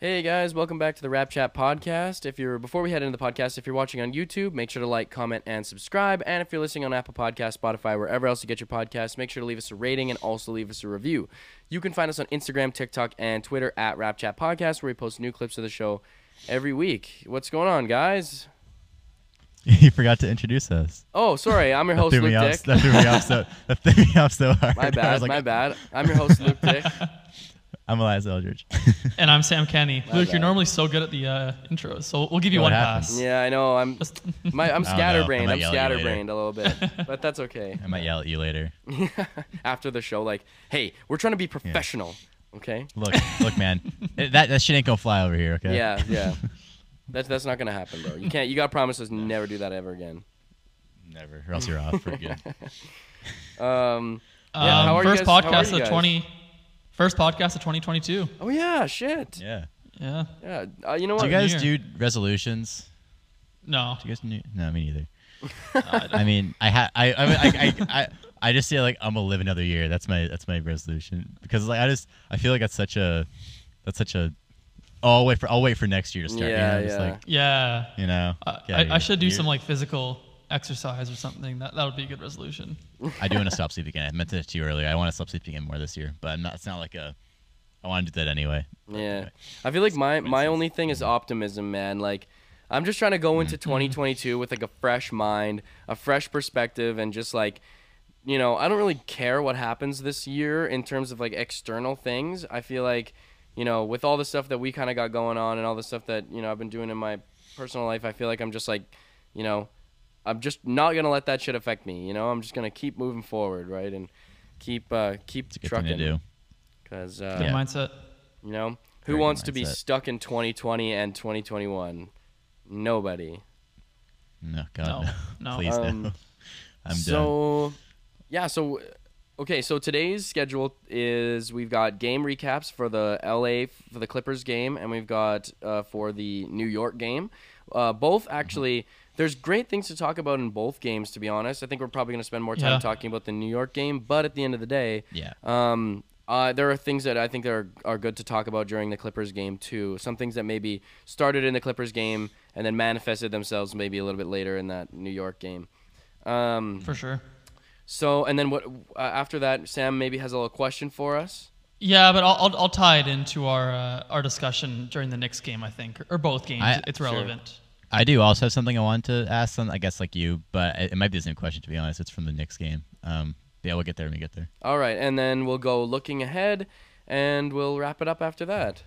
Hey guys, welcome back to the Rap Chat podcast. If you're before we head into the podcast, if you're watching on YouTube, make sure to like, comment, and subscribe. And if you're listening on Apple Podcasts, Spotify, wherever else you get your podcasts, make sure to leave us a rating and also leave us a review. You can find us on Instagram, TikTok, and Twitter at Rap Chat Podcast, where we post new clips of the show every week. What's going on, guys? you forgot to introduce us. Oh, sorry, I'm your host, Luke off. Dick. That threw me off so. That threw me off so hard. My bad, like, my bad. I'm your host, Luke Dick. I'm Elias Eldridge. And I'm Sam Kenny. My Luke, bad. you're normally so good at the uh, intros, so we'll give you What one happened? pass. Yeah, I know. I'm Just- my, I'm I don't know. I scatterbrained. I'm yell at you later. scatterbrained a little bit, but that's okay. I might yell at you later. After the show, like, hey, we're trying to be professional, okay? Look, look, man. That that shit ain't gonna fly over here. Okay. Yeah, yeah. That's that's not gonna happen, bro. You can't. You gotta promise us never do that ever again. Never, or else you're off for good. Um. Um, Yeah, how are you first guys- how are podcast you of guys? 20. First podcast of 2022. Oh yeah, shit. Yeah. Yeah. Yeah. Uh, you know what? Do you guys do resolutions? No. Do you guys? do- No, me neither. I mean, I ha- I, I, I, I, I, I just say like I'm gonna live another year. That's my that's my resolution because like I just I feel like that's such a that's such a oh I'll wait for I'll wait for next year to start. Yeah, you know? Yeah. like Yeah. you know. I, I, I should do here. some like physical exercise or something. That that would be a good resolution. I do want to stop sleeping again. I meant to to you earlier. I want to stop sleeping again more this year, but I'm not. It's not like a. I want to do that anyway. Yeah. I feel like my my only thing is optimism, man. Like I'm just trying to go into 2022 with like a fresh mind, a fresh perspective and just like you know, I don't really care what happens this year in terms of like external things. I feel like, you know, with all the stuff that we kind of got going on and all the stuff that, you know, I've been doing in my personal life, I feel like I'm just like, you know, I'm just not going to let that shit affect me, you know? I'm just going to keep moving forward, right? And keep uh keep It's a good trucking thing to do. cuz uh Yeah. mindset. you know, who Very good wants to be stuck in 2020 and 2021? Nobody. No, God, No, no. no. Please no. Um, I'm done. so, yeah. So, okay. So today's schedule is we've got game recaps for the LA for the Clippers game, and we've got uh, for the New York game. Uh, both Mm-hmm. There's great things to talk about in both games. To be honest, I think we're probably going to spend more time Yeah. talking about the New York game. But at the end of the day, Yeah. um, uh, there are things that I think are are good to talk about during the Clippers game too. Some things that maybe started in the Clippers game and then manifested themselves maybe a little bit later in that New York game. Um, For sure. so and then what uh, after that? Sam maybe has a little question for us. Yeah, but I'll, I'll, I'll tie it into our uh, our discussion during the Knicks game, I think, or both games. I- it's Sure. Relevant. I do also have something I want to ask them. I guess like you, but it, it might be the same question to be honest. It's from the Knicks game. Um, yeah, we'll get there when we get there. All right, and then we'll go looking ahead, and we'll wrap it up after that.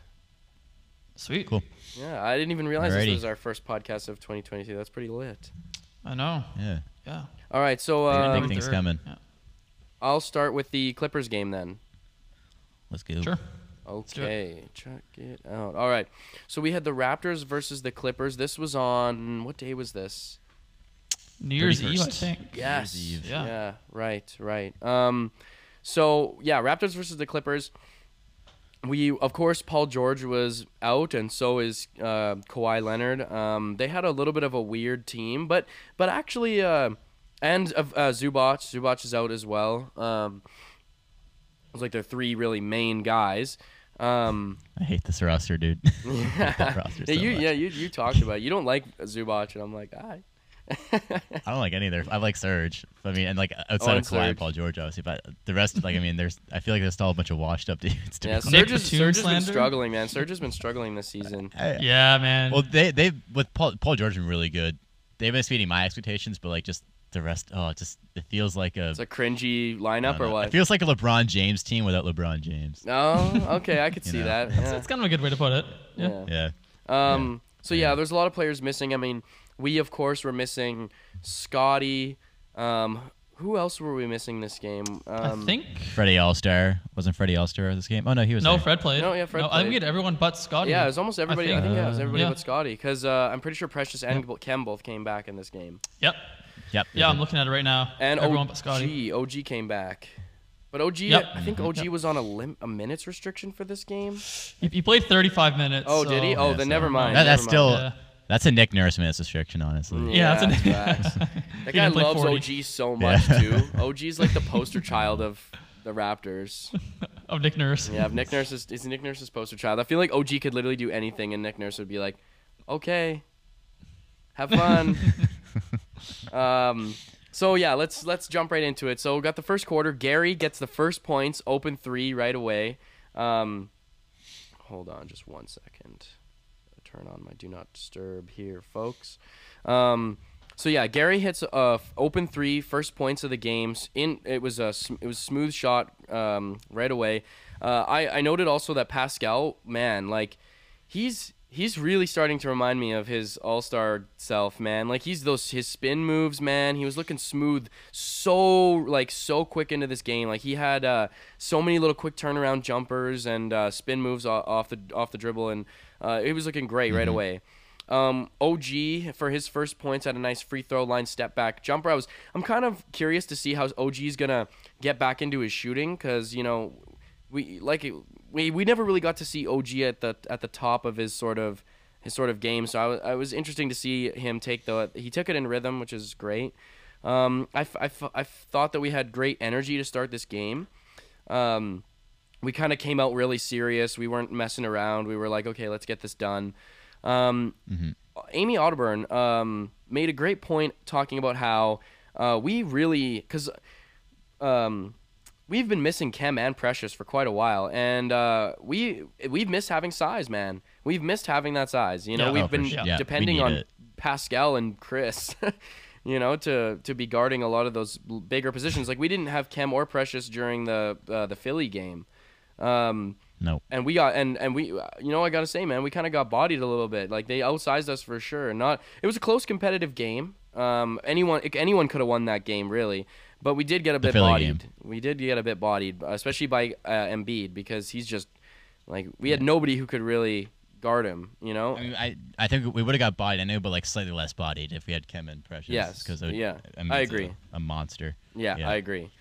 Sweet. Cool. Yeah, I didn't even realize Alrighty. this was our first podcast of 2022. That's pretty lit. I know. Yeah. Yeah. All right, so Big- um, big things coming. Yeah. I'll start with the Clippers game then. Let's go. Sure. It. Okay, check it out. All right. So we had the Raptors versus the Clippers. This was on what day was this? New Year's Eve, I 31st. think. Yes. Eve. Yeah. right, right. Um so yeah, Raptors versus the Clippers. We of course Paul George was out and so is uh Kawhi Leonard. Um they had a little bit of a weird team, but but actually uh and uh Zubac, Zubac is out as well. Um it was like their three really main guys. Um I hate this roster, dude. I hate roster yeah, so you yeah you you talked about it. you don't like Zubac and I'm like I I don't like any of their. I like Serge. I mean, and like outside Oh, of and Kawhi and Paul George, obviously, but the rest, like, I mean, there's. I feel like there's still a bunch of washed up dudes. To be yeah honest. Nick Serge, is, Batum has been struggling man Serge has been struggling this season I- Yeah, man. Well, they they with Paul Paul George been really good. They've been exceeding my expectations, but like just the rest. Oh, it just it feels like a. it's a cringy lineup or what It feels like a LeBron James team without LeBron James. Oh, okay, I could see know. that. It's, Yeah. it's kind of a good way to put it. Yeah. yeah. Yeah. Um. So yeah, there's a lot of players missing. I mean, we of course were missing Scottie. Um. Who else were we missing this game? Um, I think. Freddie Allstar wasn't Freddie Allstar this game. Oh no, he was. No, there. Fred played. No, yeah, Fred played. I think we had everyone but Scottie. Yeah, it was almost everybody. I think, think. yeah, it was everybody yeah. but Scottie, because uh, I'm pretty sure Precious and Khem both came back in this game, Yep. Yep. Yeah, I'm looking at it right now. and everyone OG, but Scottie. OG came back, but OG, Yep. I think mm-hmm. OG was on a lim- a minutes restriction for this game. He, he played 35 minutes. Oh, did he? Oh, Yeah, then so- never mind. That, that's never still. mind. Yeah. That's a Nick Nurse minutes restriction, honestly. Yeah, that's a- facts. That He guy play loves 40. OG so much Yeah. too. OG's like the poster child of the Raptors. Of Nick Nurse. Yeah, if Nick Nurse is, is Nick Nurse's poster child. I feel like OG could literally do anything, and Nick Nurse would be like, "Okay, have fun." Um, so yeah, let's let's jump right into it. So we got the first quarter. Gary gets the first points, open three right away. Um, hold on, just one second. Turn on my do not disturb here, folks. Um, so yeah, Gary hits a f- open three, first points of the games. In it was a it was a smooth shot um, right away. Uh, I I noted also that Pascal, man, like he's he's really starting to remind me of his All Star self, man. Like he's those his spin moves, man. He was looking smooth, so like so quick into this game. Like he had uh, so many little quick turnaround jumpers and uh, spin moves off the off the dribble, and uh, it was looking great right away. Um, OG for his first points had a nice free throw line step back jumper. I was I'm kind of curious to see how OG is gonna get back into his shooting because you know we like it, we we never really got to see OG at the at the top of his sort of his sort of game. So I, wa- I was interesting to see him take the he took it in rhythm, which is great. Um, I, f- I, f- I thought that we had great energy to start this game. Um, we kind of came out really serious. We weren't messing around. We were like, okay, let's get this done. Um, Amy Audibert um, made a great point talking about how uh, we really, because um, we've been missing Khem and Precious for quite a while, and uh, we we've missed having size, man. We've missed having that size. You know, Yeah. we've Oh, been sure. Yeah, depending need on it. Pascal and Chris. You know, to to be guarding a lot of those bigger positions. Like we didn't have Khem or Precious during the uh, the Philly game. Um, No. and we got and and we you know I gotta say man we kind of got bodied a little bit like they outsized us for sure not it was a close competitive game um anyone anyone could have won that game really but we did get a bit bodied game. we did get a bit bodied especially by uh, Embiid because he's just like we had nobody who could really guard him you know I mean, I, I think we would have got bodied. I know, but like slightly less bodied if we had Khem and Precious. Yes, Because yeah, I, mean, I it's a- agree. A, monster. yeah, yeah. I agree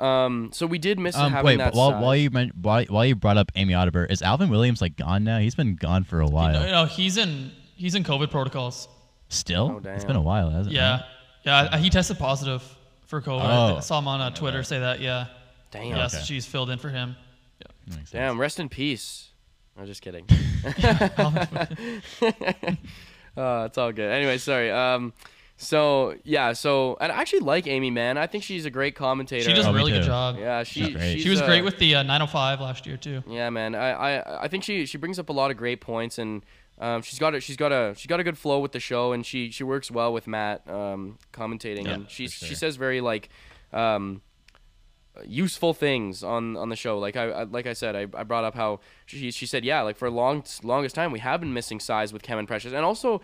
um so we did miss Um, having wait, that but while, size. while you men- while, while you brought up Amy Audibert, is Alvin Williams like gone now? He's been gone for a while. No, no, he's in he's in COVID protocols. Still, Oh, it's damn. been a while, hasn't it? Yeah, yeah. I- He tested positive for COVID. Oh. I saw him on uh, Twitter say that. Yeah. damn Yes, Okay. she's filled in for him. Makes sense. damn rest in peace I'm just kidding uh, it's all good. Anyway, sorry. Um, so yeah, so and I actually like Amy, man. I think she's a great commentator. She does Oh, a me really good too. job. Yeah, she, She's great. she's, She was uh, great with the uh, 905 last year too. Yeah, man. I, I, I think she, she brings up a lot of great points, and um, she's got a, she's got a she's got a good flow with the show, and she, she works well with Matt um, commentating, Yeah, and she's for she says very like um, useful things on, on the show. Like I, I like I said, I, I brought up how she she said yeah, like for a long longest time we have been missing size with Khem and Precious, and also.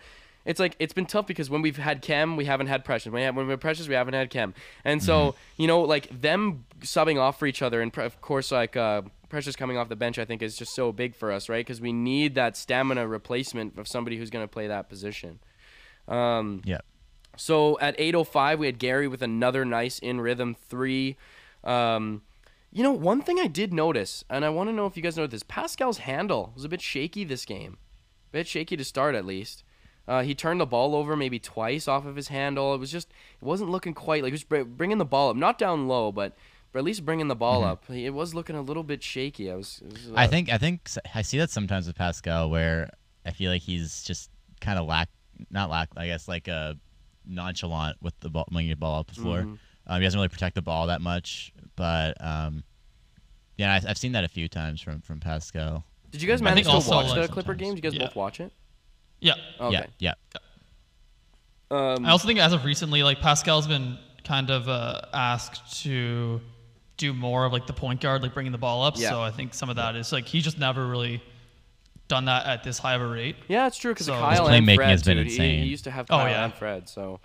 It's like it's been tough because when we've had Khem, we haven't had Precious. When we have when had Precious, we haven't had Khem. And so you know, like them subbing off for each other, and pre- of course, like uh, Precious coming off the bench, I think is just so big for us, right? Because we need that stamina replacement of somebody who's going to play that position. Um, Yeah. so at 8:05, we had Gary with another nice in rhythm three. Um, you know, one thing I did notice, and I want to know if you guys know this, Pascal's handle was a bit shaky this game, a bit shaky to start at least. Uh, he turned the ball over maybe twice off of his handle. It was just, it wasn't looking quite like he was bringing the ball up, not down low, but but at least bringing the ball up. It was looking a little bit shaky. I was. it was, I uh, think I think s- I see that sometimes with Pascal, where I feel like he's just kind of lack, not lack, I guess like uh, nonchalant with the ball when you get the ball up the floor. Mhm. Um, he doesn't really protect the ball that much, but um, yeah, I, I've seen that a few times from from Pascal. Did you guys manage to watch like, the Clipper sometimes- game? Did you guys Yeah. both watch it? Yeah. Okay. Yeah, yeah. Um, I also think as of recently, like Pascal's been kind of uh, asked to do more of like the point guard, like bringing the ball up. Yeah. So I think some of that is like he's just never really done that at this high of a rate. Yeah, it's true because So- Kyle His and playmaking Fred has been too. He- insane. He, used to have Oh, Kyle yeah. and Fred, so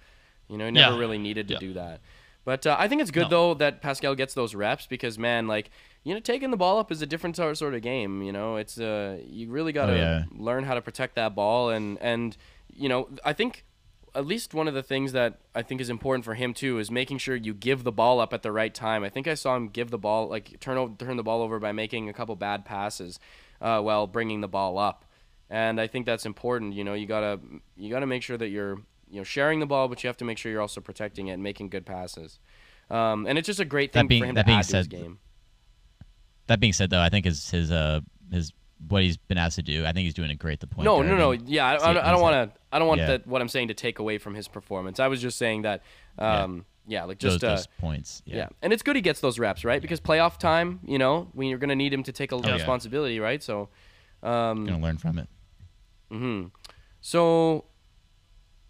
you know he never Yeah. really needed to Yeah. do that. But uh, I think it's good No. though that Pascal gets those reps because man, like you know, taking the ball up is a different sort sort of game. You know, it's uh, you really got to Oh, yeah. learn how to protect that ball and and you know I think at least one of the things that I think is important for him too is making sure you give the ball up at the right time. I think I saw him give the ball like turn over, turn the ball over by making a couple bad passes uh, while bringing the ball up, and I think that's important. You know, you gotta you gotta make sure that you're you know sharing the ball, but you have to make sure you're also protecting it and making good passes. Um, and it's just a great That thing being- for him that to being add to his game. That being said, though, I think his his uh his what he's been asked to do, I think he's doing a great. The point. No, guard. no, no. Yeah, I, I, don't- I don't want to. I don't want Yeah. that. What I'm saying to take away from his performance. I was just saying that. Um, yeah. like those, just uh, those points. yeah. Yeah. and it's good he gets those reps, right? Because playoff time, you know, when you're gonna need him to take a yeah. responsibility, right? So, um, Gonna learn from it. hmm So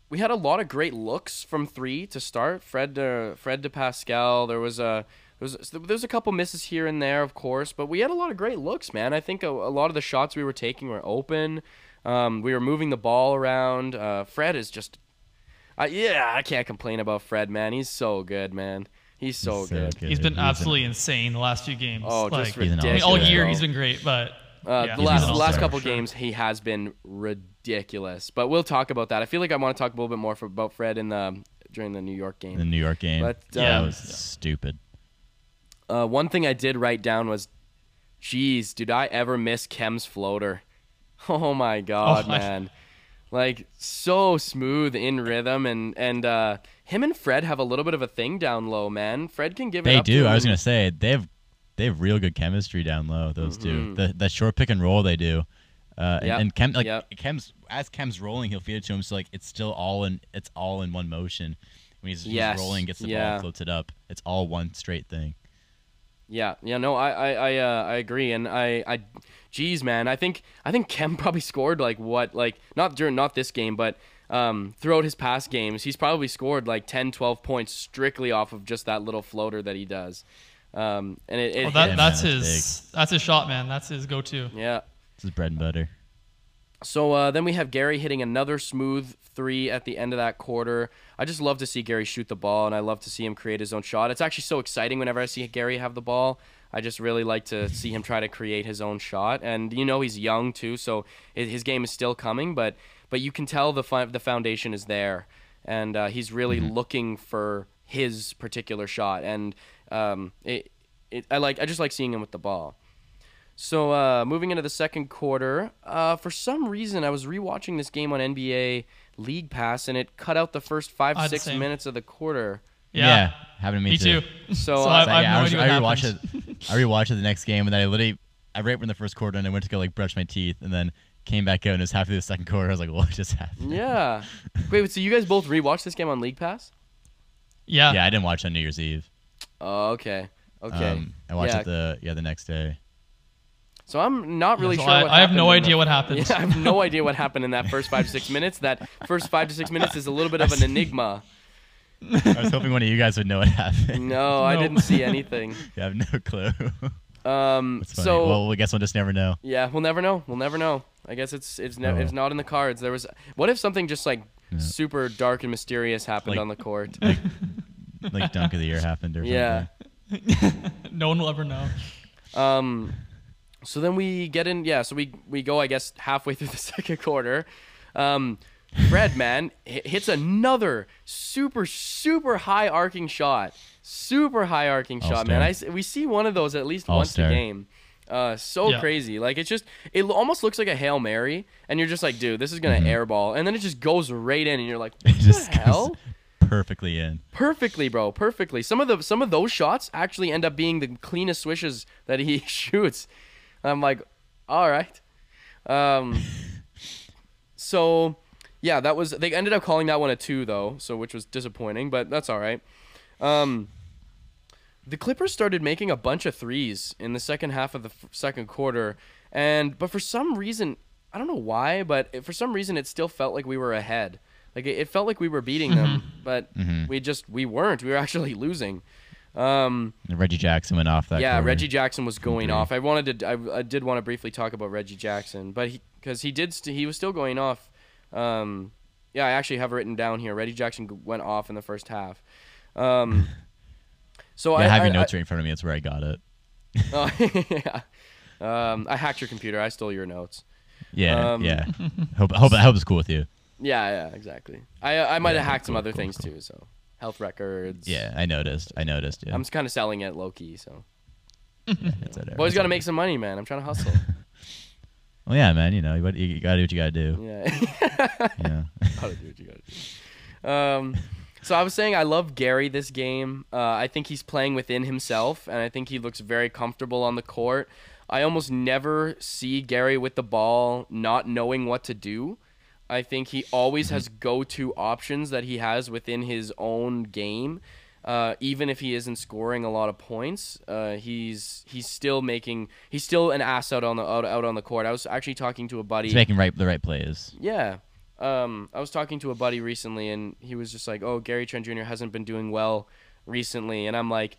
we had a lot of great looks from three to start. Fred to Fred to Pascal. There was a there was there was a couple misses here and there, of course, but we had a lot of great looks, man. I think a, a lot of the shots we were taking were open. Um, we were moving the ball around. Uh, Fred is just, uh, yeah, I can't complain about Fred, man. He's so good, man. He's so, good. He's been an- absolutely insane the last few games. Oh, like, just He's an I mean, ridiculous. all year he's been great, but Uh, yeah, the last the last couple sure. games he has been ridiculous, but we'll talk about that. I feel like I want to talk a little bit more for, about Fred in the during the New York game. the New York game. But, yeah, um, it was stupid. Uh, one thing I did write down was, "Geez, did I ever miss Khem's floater? Oh my god, Oh, I- man! Like so smooth in rhythm, and and uh, him and Fred have a little bit of a thing down low, man. Fred can give it up. They do. I was gonna say they have they have real good chemistry down low. Those Mhm. two. The that short pick and roll they do. Uh, and- Yep, and Khem like yep. Khem's as Khem's rolling, he'll feed it to him. So like it's still all in it's all in one motion. When he's, he's Yes, rolling, gets the yeah. ball, floats it up. It's all one straight thing. Yeah, yeah, no, I, I, I, uh, I agree, and I, I, geez, man, I think, I think Khem probably scored like what, like not during not this game, but um, throughout his past games, he's probably scored like 10, 12 points strictly off of just that little floater that he does, um, and it, it Well, that, hit- man, that's that's his that's his shot, man. That's his go-to. yeah. This is bread and butter. So uh, then we have Gary hitting another smooth three at the end of that quarter. I just love to see Gary shoot the ball, and I love to see him create his own shot. It's actually so exciting whenever I see Gary have the ball. I just really like to see him try to create his own shot, and you know he's young too, so his game is still coming. But but you can tell the the foundation is there, and uh, he's really looking for his particular shot, and um, it, it I like I just like seeing him with the ball. So uh, moving into the second quarter, uh, for some reason I was rewatching this game on NBA League Pass and it cut out the first five I had six same. minutes of the quarter. Yeah, happened to me, me too. So, So uh, I, I yeah, no I, was, I rewatched happens. it. I rewatched it the next game, and then I literally I right in the first quarter, and I went to go like brush my teeth, and then came back out, and it was half through the second quarter. I was like, what just happened? yeah. Wait, so you guys both rewatched this game on League Pass? Yeah, Yeah, I didn't watch on New Year's Eve. Oh, okay. Okay. Um, I watched yeah. it the yeah the next day. So I'm not really so sure. I, what I have no idea the- what happened. Yeah, I have no idea what happened in that first five to six minutes. That first five to six minutes is a little bit of an enigma. I was hoping one of you guys would know what happened. No, I didn't see anything. I have no clue. Um, That's funny. so well, I guess we'll just never know. Yeah, we'll never know. We'll never know. I guess it's it's ne- Oh. it's not in the cards. There was what if something just like Yeah. super dark and mysterious happened Like- on the court? Like, like dunk of the year happened or Yeah. something. no one will ever know. Um, so then we get in. Yeah, so we we go. I guess halfway through the second quarter. Um, Fred man hi- hits another super super high arcing shot. Super high arcing shot, man. All-star. I s- we see one of those at least once a All-star. game. Uh, so Yeah. crazy. Like it's just it almost looks like a hail mary, and you're just like, dude, this is gonna Mhm. airball, and then it just goes right in, and you're like, It what just the hell? goes perfectly in. Perfectly, bro. Perfectly. Some of the some of those shots actually end up being the cleanest swishes that he shoots. I'm like, all right. Um. so, yeah, that was. They ended up calling that one a two though, so which was disappointing, but that's all right. Um. The Clippers started making a bunch of threes in the second half of the f- second quarter, and but for some reason, I don't know why, but it, for some reason it still felt like we were ahead. Like it, it felt like we were beating them, but Mhm. we just we weren't. We were actually losing. Um, Reggie Jackson went off that. yeah, quarter. Reggie Jackson was going three. off. I wanted to. I, I did want to briefly talk about Reggie Jackson, but he because he did st- he was still going off. Um, yeah, I actually have written down here. Reggie Jackson g- went off in the first half. Um, so Yeah, I I have your I- notes right in front of me. That's where I got it. Oh, yeah. Um, I hacked your computer. I stole your notes. Yeah, Um, yeah. hope hope I hope it's cool with you. Yeah, yeah, exactly. I I might Yeah, have hacked some other cool, things cool. too. So health records. Yeah, I noticed. I noticed. Yeah, I'm just kind of selling it low key. So It's whatever. boys It's got to make some money, man. I'm trying to hustle. Well, yeah, man. You know, you, you gotta do what you gotta do. yeah. Yeah. gotta do what you gotta do. Um, So I was saying I love Gary this game. Uh, I think he's playing within himself, and I think he looks very comfortable on the court. I almost never see Gary with the ball not knowing what to do. I think he always has go-to options that he has within his own game. Uh, even if he isn't scoring a lot of points, uh, he's he's still making he's still an ass out on the out, out on the court. I was actually talking to a buddy. He's making right the right plays. Yeah. Um, I was talking to a buddy recently, and he was just like, "Oh, Gary Trent Jr. hasn't been doing well recently," and I'm like,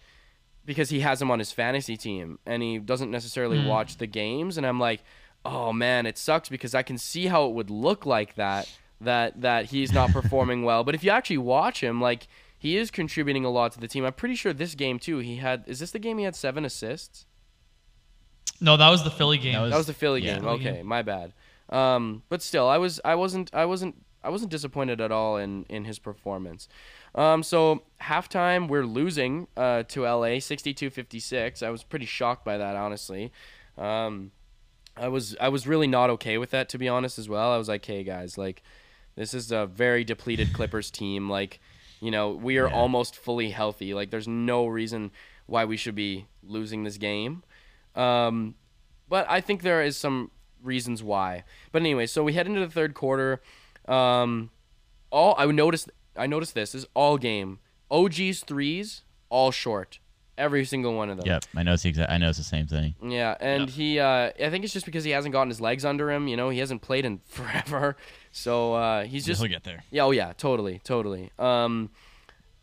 because he has him on his fantasy team, and he doesn't necessarily Mm. watch the games, and I'm like, "Oh man, it sucks because I can see how it would look like that that that he's not performing well." But if you actually watch him, like he is contributing a lot to the team. I'm pretty sure this game too. He had is this the game he had seven assists? No, that was the Philly game. That That was the Philly yeah. game. Philly Okay, game. my bad. Um, but still, I was I wasn't I wasn't I wasn't disappointed at all in in his performance. Um, so halftime we're losing uh, to LA 62-56. I was pretty shocked by that honestly. Um, I was I was really not okay with that to be honest as well. I was like, "Hey guys, like this is a very depleted Clippers team. Like, you know, we are Yeah. almost fully healthy. Like there's no reason why we should be losing this game." Um, but I think there is some reasons why. But anyway, so we head into the third quarter. Um, all I noticed, I noticed this is all game. OG's threes all short, every single one of them. Yep, I know it's the exact. I know it's the same thing. Yeah, and he, uh, I think it's just because he hasn't gotten his legs under him. You know, he hasn't played in forever, so uh, he's just He'll get there. yeah, oh yeah, totally, totally. Um,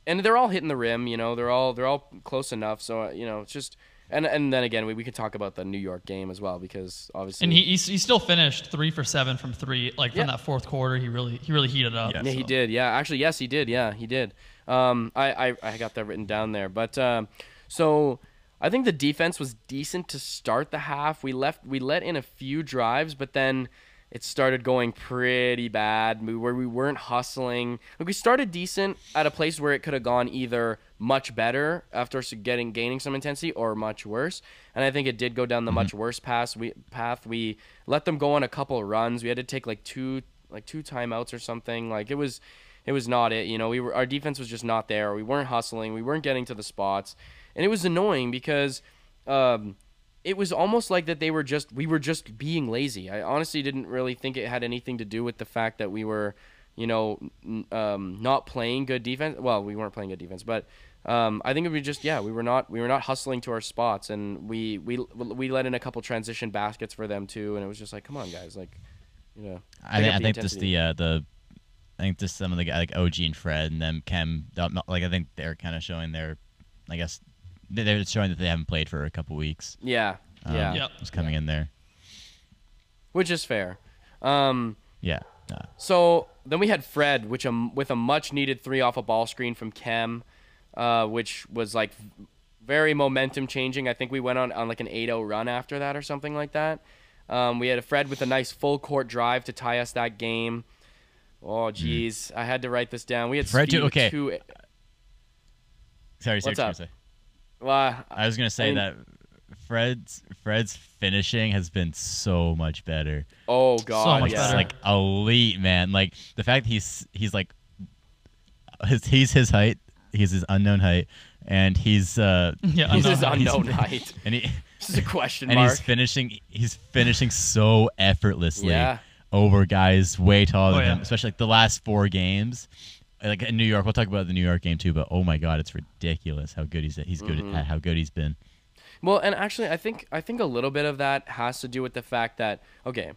and they're all hitting the rim. You know, they're all they're all close enough. So uh, you know, it's just and and then again, we, we could talk about the New York game as well because obviously and he, he he still finished three for seven from three. Like from Yeah. that fourth quarter, he really he really heated up. Yeah. Yeah, he did. Yeah, actually, yes, he did. Yeah, he did. Um, I, I, I got that written down there. But um, so I think the defense was decent to start the half. We left, we let in a few drives, but then it started going pretty bad. We, where we weren't hustling. Like we started decent at a place where it could have gone either much better after getting gaining some intensity or much worse. And I think it did go down the mm-hmm. much worse pass. We path. We let them go on a couple of runs. We had to take like two like two timeouts or something. Like it was it was not it. You know, we were our defense was just not there. We weren't hustling. We weren't getting to the spots, and it was annoying because um, it was almost like that they were just we were just being lazy. I honestly didn't really think it had anything to do with the fact that we were, you know, um, not playing good defense. Well, we weren't playing good defense, but. Um, I think it was just yeah we were not we were not hustling to our spots and we we we let in a couple transition baskets for them too and it was just like come on guys like you know I think I think just the uh, the I think just some of the guys like OG and Fred and them Khem, like I think they're kind of showing their I guess they're showing that they haven't played for a couple weeks. yeah Um, yeah Yep. Just coming in there. which is fair. Um, Yeah. Uh, so then we had Fred, which um, with a much needed three off a ball screen from Khem, uh, which was like very momentum changing. I think we went on, on like an 8-0 run after that or something like that. Um, we had a Fred with a nice full court drive to tie us that game. Oh geez, I had to write this down. We had Hmm. Fred, speed too- with okay. two. sorry, sorry, What's sorry, up? sorry. Well, I was gonna say mean- that Fred's Fred's finishing has been so much better. oh god, much yeah. It's better. like elite, man. Like the fact that he's he's like his he's his height, he's his unknown height, and he's uh Yeah, He's unknown his height. unknown height. and he This is a question and mark. he's finishing he's finishing so effortlessly Yeah. over guys way taller Oh, than yeah. him, especially like the last four games. Like in New York, we'll talk about the New York game too. But oh my god, it's ridiculous how good he's he's good Mm-hmm. at how good he's been. Well, and actually, I think I think a little bit of that has to do with the fact that okay,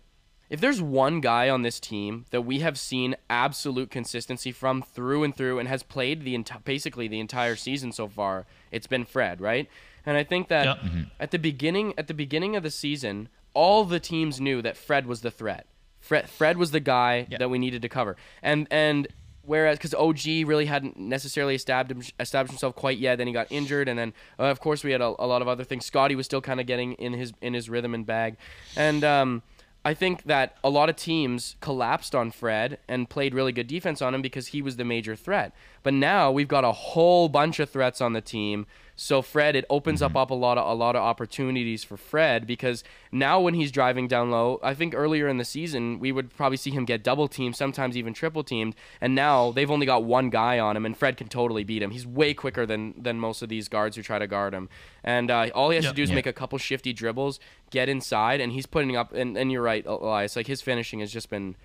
if there's one guy on this team that we have seen absolute consistency from through and through and has played the enti- basically the entire season so far, it's been Fred, right? And I think that Yep. at the beginning at the beginning of the season, all the teams knew that Fred was the threat. Fred Fred was the guy Yeah. that we needed to cover. And and whereas because OG really hadn't necessarily established established himself quite yet, then he got injured, and then uh, of course we had a, a lot of other things. Scottie was still kind of getting in his in his rhythm and bag, and um, I think that a lot of teams collapsed on Fred and played really good defense on him because he was the major threat. But now we've got a whole bunch of threats on the team. So Fred, it opens up up a lot of a lot of opportunities for Fred because now when he's driving down low, I think earlier in the season we would probably see him get double teamed, sometimes even triple teamed, and now they've only got one guy on him, and Fred can totally beat him. He's way quicker than than most of these guards who try to guard him, and uh, all he has Yep. to do is Yeah. make a couple shifty dribbles, get inside, and he's putting up. And, and you're right, Elias. Like his finishing has just been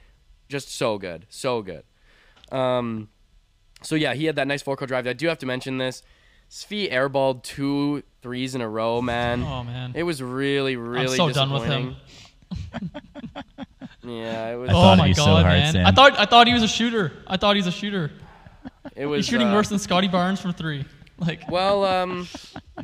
just so good, so good. Um, so yeah, he had that nice four drive. I do have to mention this. Svi airballed two threes in a row, man. Oh man. It was really, really I'm so done with disappointing. him. Yeah, it was. I oh thought my he'd god, so hard, man! Sam. I thought I thought he was a shooter. I thought he was a shooter. It was He's shooting uh, worse than Scottie Barnes from three. Like, Well, um,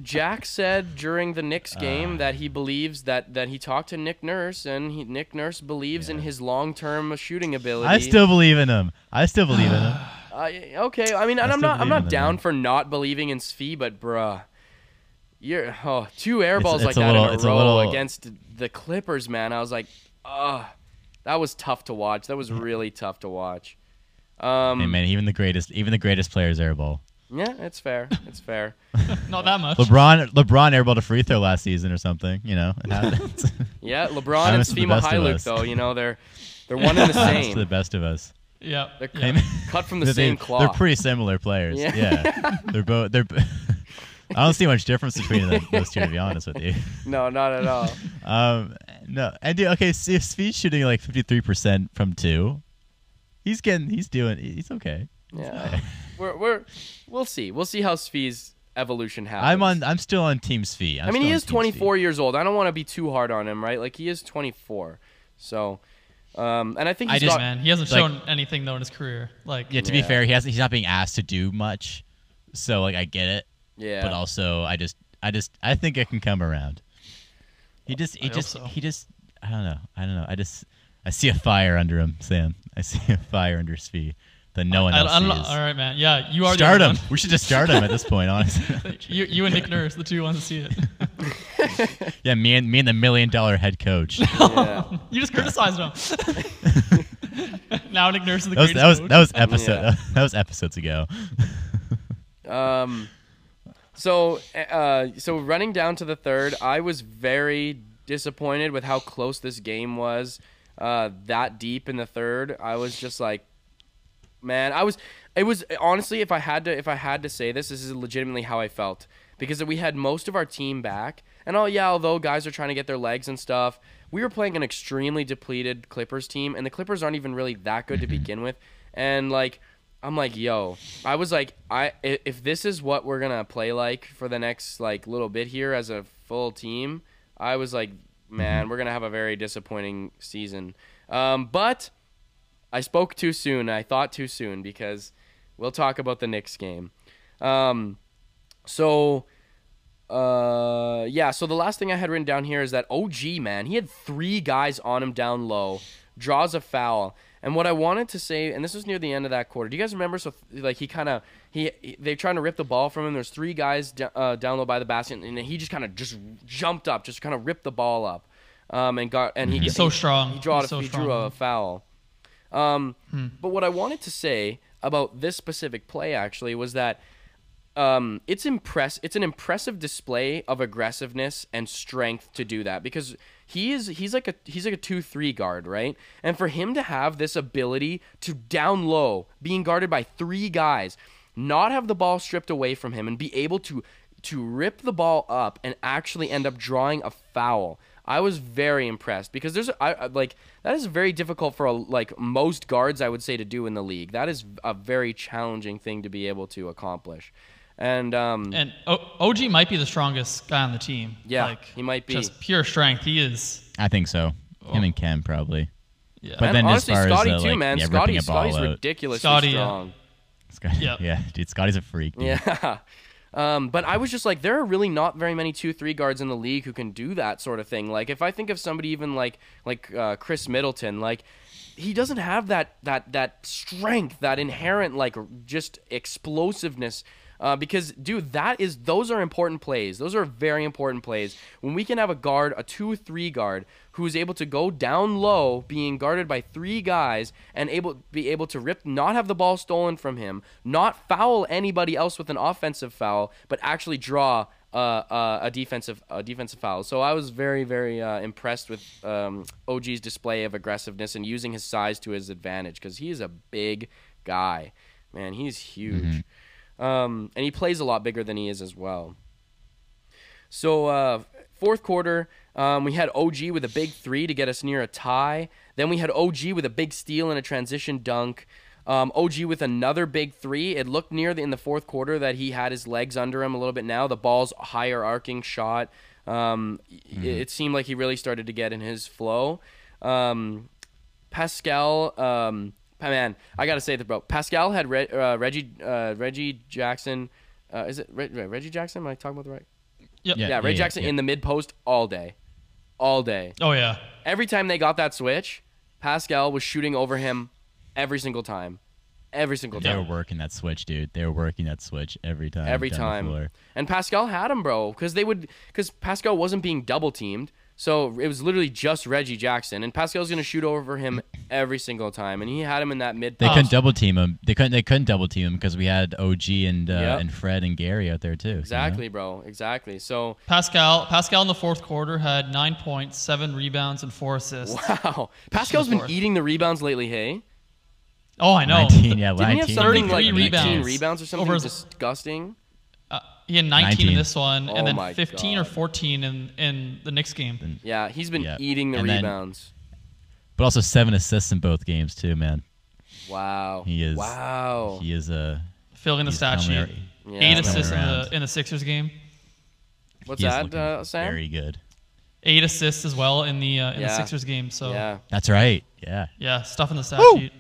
Jack said during the. Knicks game that he believes that that he talked to Nick Nurse and he, Nick Nurse believes in his long-term shooting ability. I still believe in him. I still believe in him. Uh, okay, I mean, and I I'm not I'm not down for not believing in Svi, but bruh, you're oh two air balls it's like a that little- in a it's a row little- against the Clippers, man. I was like, ugh, that was tough to watch. That was really tough to watch. Um, Hey man, even the greatest, even the greatest players airball. yeah, it's fair. It's fair. not that much. LeBron, LeBron airballed a free throw last season or something. You know. Yeah, LeBron and Happens to the Svi best of Mykhailiuk, though, you know they're they're one and the Happens to the best of us. Yeah. They're yeah. Cut from the They're- same cloth. They're pretty similar players. Yeah. Yeah, they're both. They're. I don't see much difference between them, those two, to be honest with you. No, not at all. Um, no, and dude, okay, see if Svi's shooting like fifty three percent from two, he's getting, he's doing, he's okay. Yeah, we're we're we'll see. We'll see how Svi's evolution happens. I'm on, I'm still on Team Svi. I'm I mean, he is Team 24 years old. I don't want to be too hard on him, right? Like he is 24. So, um, and I think I he's just- got. Man, he hasn't Like- shown anything though in his career. Like, Yeah, to Yeah. be fair, he hasn't. he's not being asked to do much, so like I get it, yeah. but also I just, I just, I think it can come around. He just, he I just, so. he just, I don't know, I don't know, I just, I see a fire under him, Sam. I see a fire under Svi that no one I, else I don't know- sees. all right, man. Yeah, you are Start him. We should just start him at this point, honestly. you, you and Nick Nurse, the two ones to see it. yeah, me and me and the million dollar head coach. yeah. You just criticized him. now Nick Nurse is the was greatest that was that was episode Yeah. that was episodes ago. Um, so, uh, so running down to the third, I was very disappointed with how close this game was. Uh, that deep in the third, I was just like, man, I was. It was honestly, if I had to, if I had to say this, this is legitimately how I felt because we had most of our team back, and oh yeah, although guys are trying to get their legs and stuff, we were playing an extremely depleted Clippers team, and the Clippers aren't even really that good to begin with, and like. I'm like, yo, I was like, I if this is what we're gonna play like for the next like little bit here as a full team, I was like, man, we're gonna have a very disappointing season. Um, but I spoke too soon. I thought too soon because we'll talk about the Knicks game. Um, so, uh, yeah. So the last thing I had written down here is that OG man, he had three guys on him down low, draws a foul. And what I wanted to say, and this was near the end of that quarter. Do you guys remember? So like he kind of he, he they're trying to rip the ball from him. There's three guys d- uh, down low by the basket, and he just kind of just jumped up, just kind of ripped the ball up, um, and got and he He's he- so strong. He, draw, He's so he strong. drew a foul. Um, Hmm. But what I wanted to say about this specific play actually was that um, it's impress. It's an impressive display of aggressiveness and strength to do that because he is he's like a he's like a two three guard, right? And for him to have this ability to down low, being guarded by three guys, not have the ball stripped away from him, and be able to to rip the ball up and actually end up drawing a foul. I was very impressed because there's I, I like that is very difficult for a, like most guards I would say to do in the league. That is a very challenging thing to be able to accomplish. And um And o- OG might be the strongest guy on the team. Yeah, like, he might be. Just pure strength. He is. I think so. Oh. Him and Khem probably. Yeah. But and then as honestly far as, Scottie uh, too, like, man. yeah, Scottie a Scottie's out. ridiculously Scottie, yeah. strong. Scottie, Yep. Yeah, dude, Scottie's a freak. Dude. Yeah. Um, but I was just like, there are really not very many two three guards in the league who can do that sort of thing. Like if I think of somebody even like like uh, Khris Middleton, like he doesn't have that that that strength, that inherent like just explosiveness. Uh, because dude, that is those are important plays. Those are very important plays. When we can have a guard, a two three guard, who's able to go down low, being guarded by three guys, and able be able to rip, not have the ball stolen from him, not foul anybody else with an offensive foul, but actually draw uh, uh, a defensive a defensive foul. So I was very very uh, impressed with um, OG's display of aggressiveness and using his size to his advantage because he is a big guy, man. He's huge, um, and he plays a lot bigger than he is as well. So uh, fourth quarter, um, we had OG with a big three to get us near a tie. Then we had OG with a big steal and a transition dunk. Um, OG with another big three. It looked near the, in the fourth quarter that he had his legs under him a little bit now. The ball's higher arcing shot. Um, it, it seemed like he really started to get in his flow. Um, Pascal, um, man, I gotta say that, bro. Pascal had Re- uh, Reggie uh, Reggie Jackson. Uh, is it Re- Re- Reggie Jackson? Am I talking about the right? Yep. Yeah, Reggie Jackson in the mid post all day, all day. Oh yeah. Every time they got that switch, Pascal was shooting over him every single time, every single time. They were working that switch, dude. They were working that switch every time. every time. And Pascal had him, bro, because they would, because Pascal wasn't being double teamed. So it was literally just Reggie Jackson, and Pascal's gonna shoot over him every single time, and he had him in that mid. They couldn't double team him. They couldn't. They couldn't double team him because we had OG and uh, Yep. and Fred and Gary out there too. you know? Exactly, bro. Exactly. So Pascal Pascal in the fourth quarter had nine points, seven rebounds, and four assists. wow, Pascal's been eating the rebounds lately. Hey, Oh, I know. 19, yeah, didn't he have something like 33 19 rebounds. rebounds or something Over his- disgusting? He had 19, 19. in this one, Oh and then my 15 or God. 14 in in the Knicks game. Yeah, he's been Yeah. eating the And then- rebounds. But also seven assists in both games too, man. Wow. He is- Wow. He is a. Filling the he's stat coming sheet. ar- Yeah, Eight man. assists in the around. in the Sixers game. What's he is that, looking uh, Sam? Very good. Eight assists as well in the uh, in Yeah. the Sixers game. So yeah. Yeah. That's right. Yeah. Yeah, stuff in the stat Woo! sheet.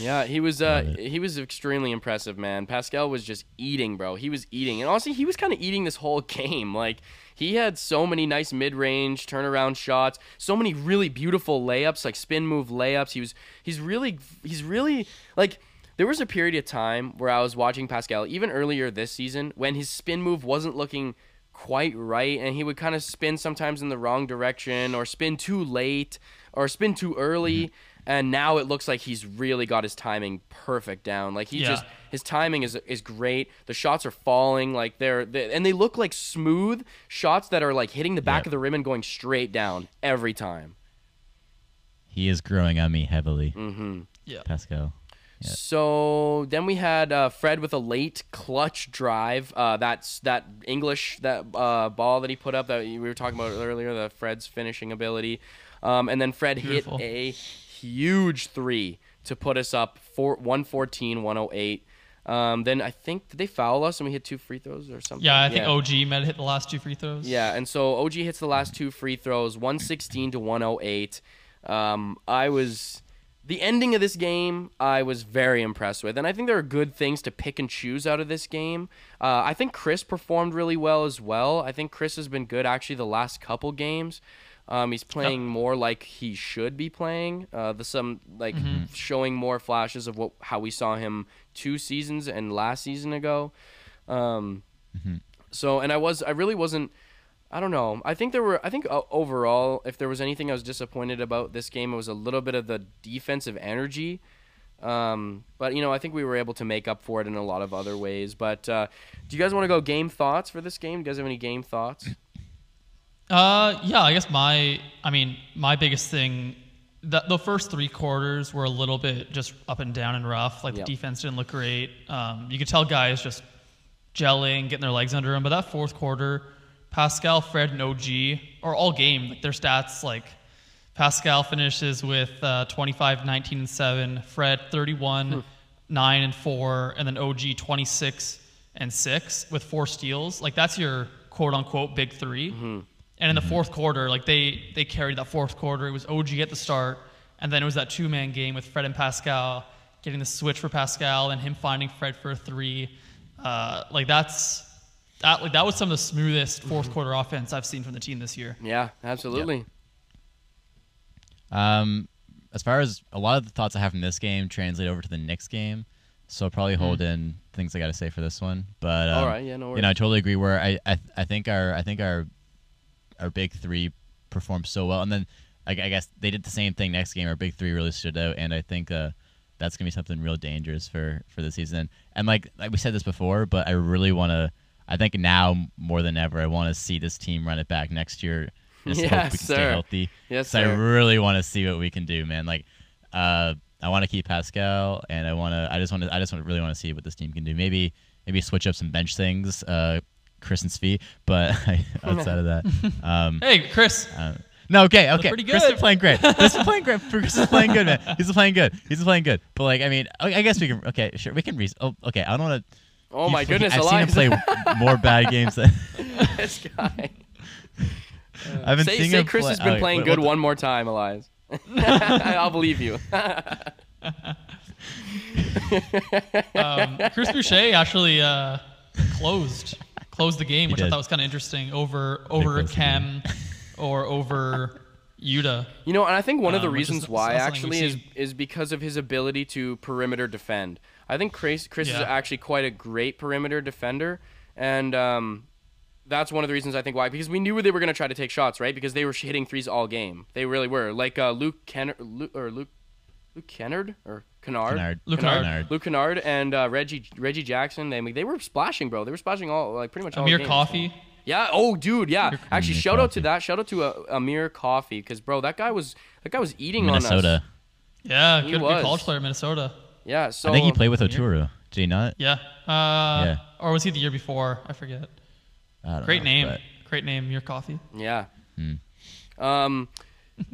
Yeah, he was uh he was extremely impressive, man. Pascal was just eating, bro. He was eating. And honestly, he was kind of eating this whole game. Like he had so many nice mid-range turnaround shots, so many really beautiful layups, like spin move layups. He was he's really he's really like there was a period of time where I was watching Pascal even earlier this season when his spin move wasn't looking quite right and he would kind of spin sometimes in the wrong direction or spin too late or spin too early and now it looks like he's really got his timing perfect down like he Yeah. just his timing is is great the shots are falling like they're, they and they look like smooth shots that are like hitting the back Yep. of the rim and going straight down every time He is growing on me heavily, mm-hmm. Yeah. Pascal. Yeah. So then we had uh, Fred with a late clutch drive. Uh, that's that English that uh, ball that he put up that we were talking about earlier. The Fred's finishing ability, um, and then Fred Beautiful. hit a huge three to put us up for 114, 108. Um, then I think did they foul us and we hit two free throws or something? Yeah, I think OG might hit the last two free throws. Yeah, and so OG hits the last two free throws, 116 to 108. Um, I was the ending of this game. I was very impressed with, and I think there are good things to pick and choose out of this game. Uh, I think Chris performed really well as well. I think Chris has been good actually the last couple games. Um, he's playing more like he should be playing. Uh, the some like showing more flashes of what how we saw him two seasons and last season ago. Um, so and I was I really wasn't I don't know. I think there were I think uh, overall if there was anything I was disappointed about this game it was a little bit of the defensive energy. Um, but you know, I think we were able to make up for it in a lot of other ways. But uh, do you guys want to go game thoughts for this game? Do you guys have any game thoughts? Uh, yeah, I guess my, I mean, my biggest thing, the, the first three quarters were a little bit just up and down and rough. Like Yep. the defense didn't look great. Um, you could tell guys just gelling, getting their legs under them. But that fourth quarter, Pascal, Fred, and OG, or all game, like their stats, like Pascal finishes with uh, 25, 19, and 7. Fred, 31, 9, and 4. And then OG, 26 and 6 with four steals. Like that's your quote unquote big 3 And in the fourth quarter, like they they carried that fourth quarter. It was OG at the start, and then it was that two man game with Fred and Pascal getting the switch for Pascal and him finding Fred for a three. Uh, like that's that like that was some of the smoothest fourth quarter offense I've seen from the team this year. Yeah, absolutely. Um, as far as a lot of the thoughts I have from this game translate over to the Knicks game, so I'll probably hold in things I got to say for this one. But um, Mm-hmm. All right, yeah, no worries. You know, I totally agree. Where I, I I think our I think our our big three performed so well, and then I, I guess they did the same thing next game. Our big three really stood out, and I think uh, that's gonna be something real dangerous for for the season. And like like we said this before, but I really want to. I think now more than ever, I want to see this team run it back next year. Just hope Yes, we can stay sir. healthy. Yes, so I really want to see what we can do, man. Like, uh, I want to keep Pascal, and I want to. I just want to. I just wanna, really want to see what this team can do. Maybe maybe switch up some bench things, uh, Chris and Svi. But outside of that, um, Hey, Chris. uh, no, okay, okay. pretty good. Chris is good. playing great. Chris is playing great. Chris is playing good, man. He's playing good. He's playing good. But like, I mean, I I guess we can. Okay, sure, we can. Re- oh, okay. I don't want to. Oh my goodness, I've seen him play more bad games. Than, this guy. I've been Say, seeing say him Chris play- has been wait, playing what- good the- one more time, Elias. I'll believe you. Um, Chris Boucher actually uh, closed closed the game, He which I thought was kind of interesting over over closed Khem or over Yuta. You know, and I think one of the Um, which is reasons why actually is is because of his ability to perimeter defend. I think Chris Chris is actually quite a great perimeter defender, and um, that's one of the reasons I think why because we knew they were going to try to take shots, right? Because they were hitting threes all game. They really were. Like uh, Luke Kennard Luke, or Luke Luke Kennard or Kennard. Kennard. Luke Kennard. Kennard. Luke Kennard and uh, Reggie Reggie Jackson. They they were splashing, bro. They were splashing all like pretty much all Amir games. Coffey. Yeah. Oh, dude. Yeah. Actually, Amir shout out to that. Shout out to uh, Amir Coffey, because bro, that guy was that guy was eating on Minnesota. us. Yeah, He good, was. good college player, Minnesota. Yeah. So I think he played with Oturu. Did he not? Yeah. Uh, Yeah. Or was he the year before? I forget. I don't Great know, name. but- Great name. Amir Coffey. Yeah. Hmm. Um,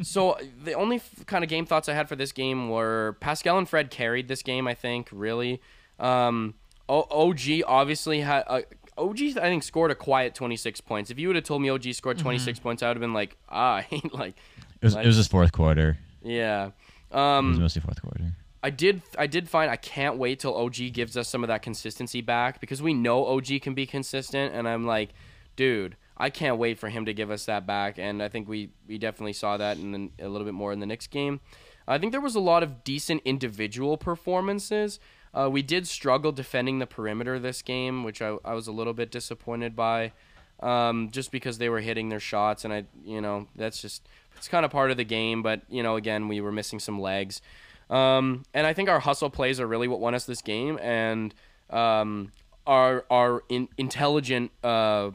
so the only f- kind of game thoughts I had for this game were Pascal and Fred carried this game. I think really. Um, o- OG obviously had. Uh, OG I think scored a quiet 26 points. If you would have told me OG scored 26 points, I would have been like, ah, I ain't like, It was, it was his fourth quarter. yeah. It was Um, mostly fourth quarter. I did I did find I can't wait till OG gives us some of that consistency back because we know OG can be consistent and I'm like, dude, I can't wait for him to give us that back and I think we we definitely saw that in the, a little bit more in the Knicks game. I think there was a lot of decent individual performances. Uh, we did struggle defending the perimeter this game, which I, I was a little bit disappointed by, um, just because they were hitting their shots, and I, you know, that's just it's kind of part of the game. But you know, again, we were missing some legs, um, and I think our hustle plays are really what won us this game, and um, our our in, intelligent uh,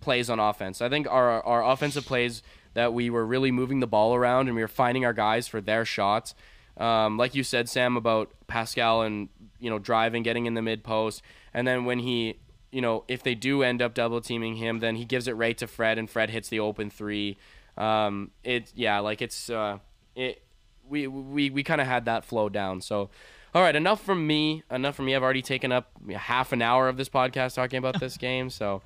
plays on offense. I think our our offensive plays that we were really moving the ball around and we were finding our guys for their shots. Um, like you said, Sam, about Pascal and you know driving, getting in the mid post, and then when he, you know, if they do end up double teaming him, then he gives it right to Fred, and Fred hits the open three. Um, it yeah, like it's uh, it we we we kind of had that flow down. So, all right, enough from me. Enough from me. I've already taken up half an hour of this podcast talking about this game. So,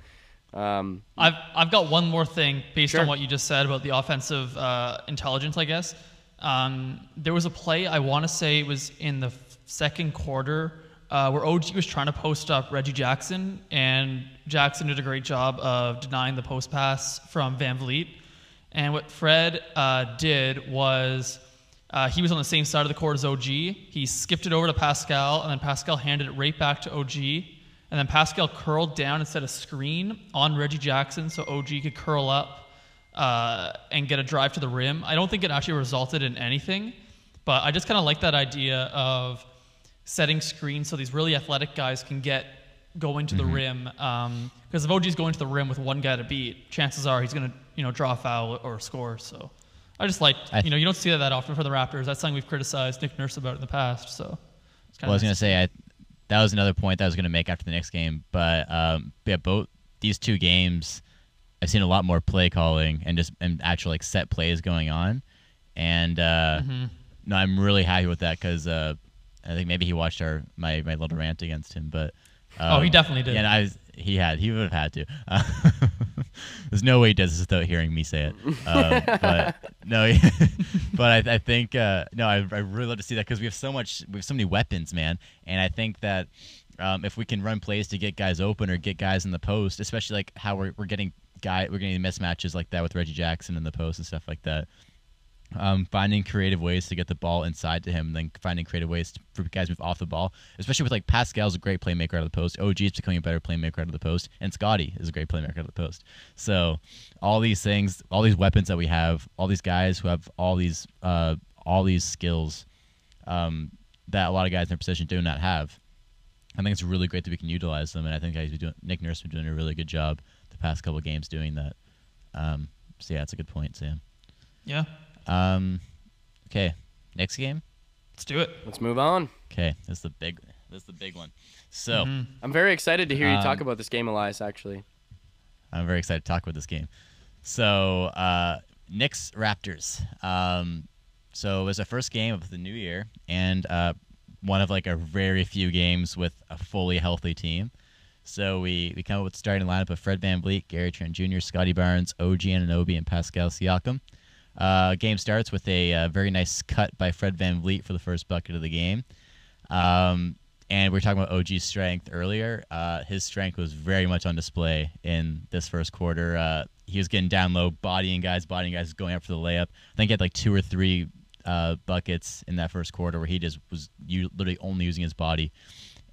um, I've I've got one more thing based Sure. on what you just said about the offensive uh, intelligence. I guess um, there was a play I want to say it was in the f- second quarter uh, where OG was trying to post up Reggie Jackson, and Jackson did a great job of denying the post pass from VanVleet. And what Fred uh, did was uh, he was on the same side of the court as OG. He skipped it over to Pascal, and then Pascal handed it right back to OG. And then Pascal curled down and set a screen on Reggie Jackson so OG could curl up uh, and get a drive to the rim. I don't think it actually resulted in anything, but I just kind of like that idea of setting screens so these really athletic guys can get going to the rim. Because if OG's going to the rim with one guy to beat, chances are he's going to you know draw a foul or score. So I just like I- you know you don't see that that often for the Raptors. That's something we've criticized Nick Nurse about in the past. So it's kind Well, I was of gonna say I, that was another point that I was gonna make after the next game, but um, yeah, both these two games, I've seen a lot more play calling and just and actual like set plays going on, and uh, Mm-hmm. no, I'm really happy with that because uh, I think maybe he watched our my my little rant against him, but Oh, he um, definitely did. Yeah, I was, he had he would have had to. There's no way he does this without hearing me say it. Um, but no, but I, I think uh, no, I, I really love to see that because we have so much, we have so many weapons, man, and I think that um, if we can run plays to get guys open or get guys in the post, especially like how we're, we're getting guy we're getting mismatches like that with Reggie Jackson in the post and stuff like that. Um, finding creative ways to get the ball inside to him, and then finding creative ways to, for guys move off the ball. Especially with like Pascal's a great playmaker out of the post. OG is becoming a better playmaker out of the post, and Scottie is a great playmaker out of the post. So all these things, all these weapons that we have, all these guys who have all these uh, all these skills um, that a lot of guys in their position do not have. I think it's really great that we can utilize them, and I think guys doing, Nick Nurse been doing a really good job the past couple games doing that. Um, so yeah, it's a good point, Sam. Yeah. Um, okay, next game. Let's do it. Let's move on. Okay, this is the big. This is the big one. So Mhm. I'm very excited to hear you talk Um, about this game, Elias. Actually, I'm very excited to talk about this game. So uh, Knicks Raptors. Um, so it was the first game of the new year, and uh, one of like a very few games with a fully healthy team. So we, we come up with starting lineup of Fred VanVleet, Gary Trent Jr., Scottie Barnes, OG Anunoby, and Pascal Siakam. Uh, game starts with a uh, very nice cut by Fred VanVleet for the first bucket of the game. Um, and we were talking about OG's strength earlier. Uh, his strength was very much on display in this first quarter. Uh, he was getting down low, bodying guys, bodying guys, going up for the layup. I think he had like two or three uh, buckets in that first quarter where he just was literally only using his body,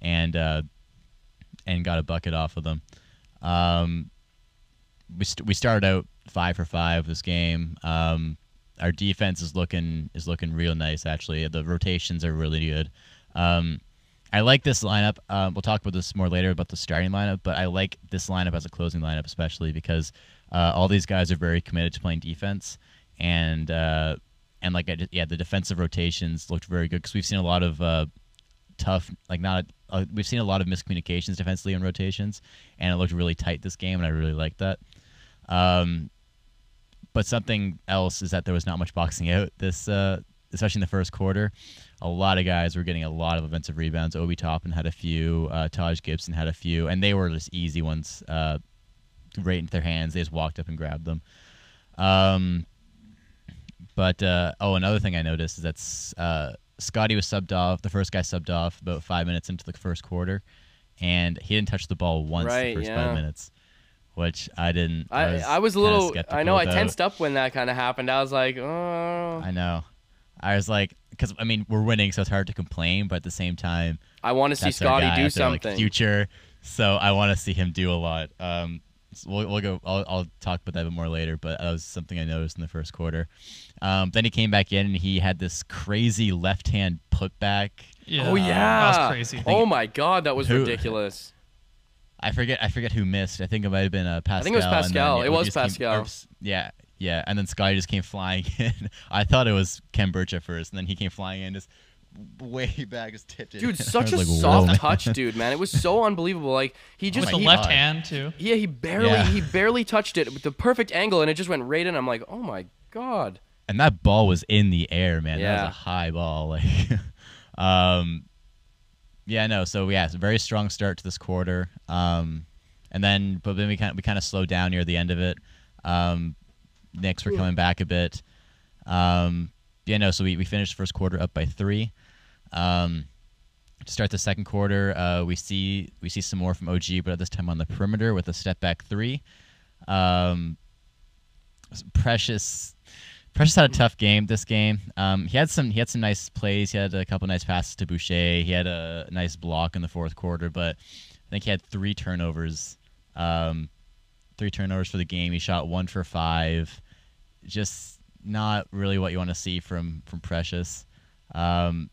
and and got a bucket off of them. Um, we st- we started out five for five this game. Um, our defense is looking is looking real nice actually. The rotations are really good. Um, I like this lineup. Um, we'll talk about this more later about the starting lineup, but I like this lineup as a closing lineup especially because uh, all these guys are very committed to playing defense and uh, and like I just, yeah, the defensive rotations looked very good because we've seen a lot of uh, tough like not uh, we've seen a lot of miscommunications defensively in rotations and it looked really tight this game and I really liked that. Um, but something else is that there was not much boxing out this, uh, especially in the first quarter. A lot of guys were getting a lot of offensive rebounds. Obi Toppin had a few. Uh, Taj Gibson had a few, and they were just easy ones, uh, right into their hands. They just walked up and grabbed them. Um, but uh, oh, another thing I noticed is that uh, Scottie was subbed off. The first guy subbed off about five minutes into the first quarter, and he didn't touch the ball once Right, the first yeah. five minutes, which I didn't. I was I was a little. I skeptical know I about. tensed up when that kind of happened. I was like, oh, I know. I was like, because I mean, we're winning, so it's hard to complain. But at the same time, I want to see Scottie do out there, like, something. future. So I want to see him do a lot. Um, so we'll, we'll go. I'll, I'll talk about that a bit more later. But that was something I noticed in the first quarter. Um, then he came back in and he had this crazy left hand putback. Yeah. oh yeah, That was crazy. Oh my god, that was Who- ridiculous. I forget. I forget who missed. I think it might have been uh, Pascal. I think it was and then, Pascal. yeah, It was just came- Pascal. or yeah, yeah. And then Scottie just came flying in. I thought it was Khem Birch at first, and then he came flying in, just way back, just tipped it. Dude, such a like, soft man. touch, dude, man. It was so unbelievable. Like he just With the my he, left hand too. yeah, he barely Yeah. he barely touched it with the perfect angle, and it just went right in. I'm like, oh my god. and that ball was in the air, man. That was a high ball. Like, um, yeah, no. So yeah, it's a very strong start to this quarter. Um, and then but then we kind we kind of slowed down near the end of it. Um, Knicks were coming back a bit. Um, yeah, no. So we we finished first quarter up by three. Um, to start the second quarter, uh, we see we see some more from OG, but at this time on the perimeter with a step back three. Um, Precious Precious had a tough game this game. Um, he had some he had some nice plays. He had a couple nice passes to Boucher. He had a nice block in the fourth quarter, but I think he had three turnovers. Um, three turnovers for the game. He shot one for five. Just not really what you want to see from from Precious. Um,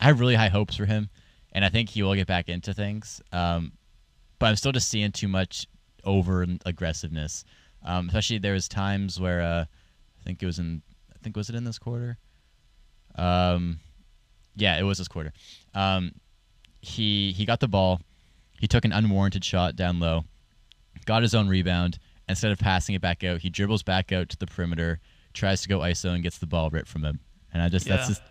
I have really high hopes for him, and I think he will get back into things. Um, but I'm still just seeing too much over aggressiveness. Um, especially there was times where uh, I think it was in I think was it in this quarter. Um, yeah, it was this quarter. Um, he he got the ball. He took an unwarranted shot down low, got his own rebound. Instead of passing it back out, he dribbles back out to the perimeter, tries to go ISO and gets the ball ripped from him. And I just that's just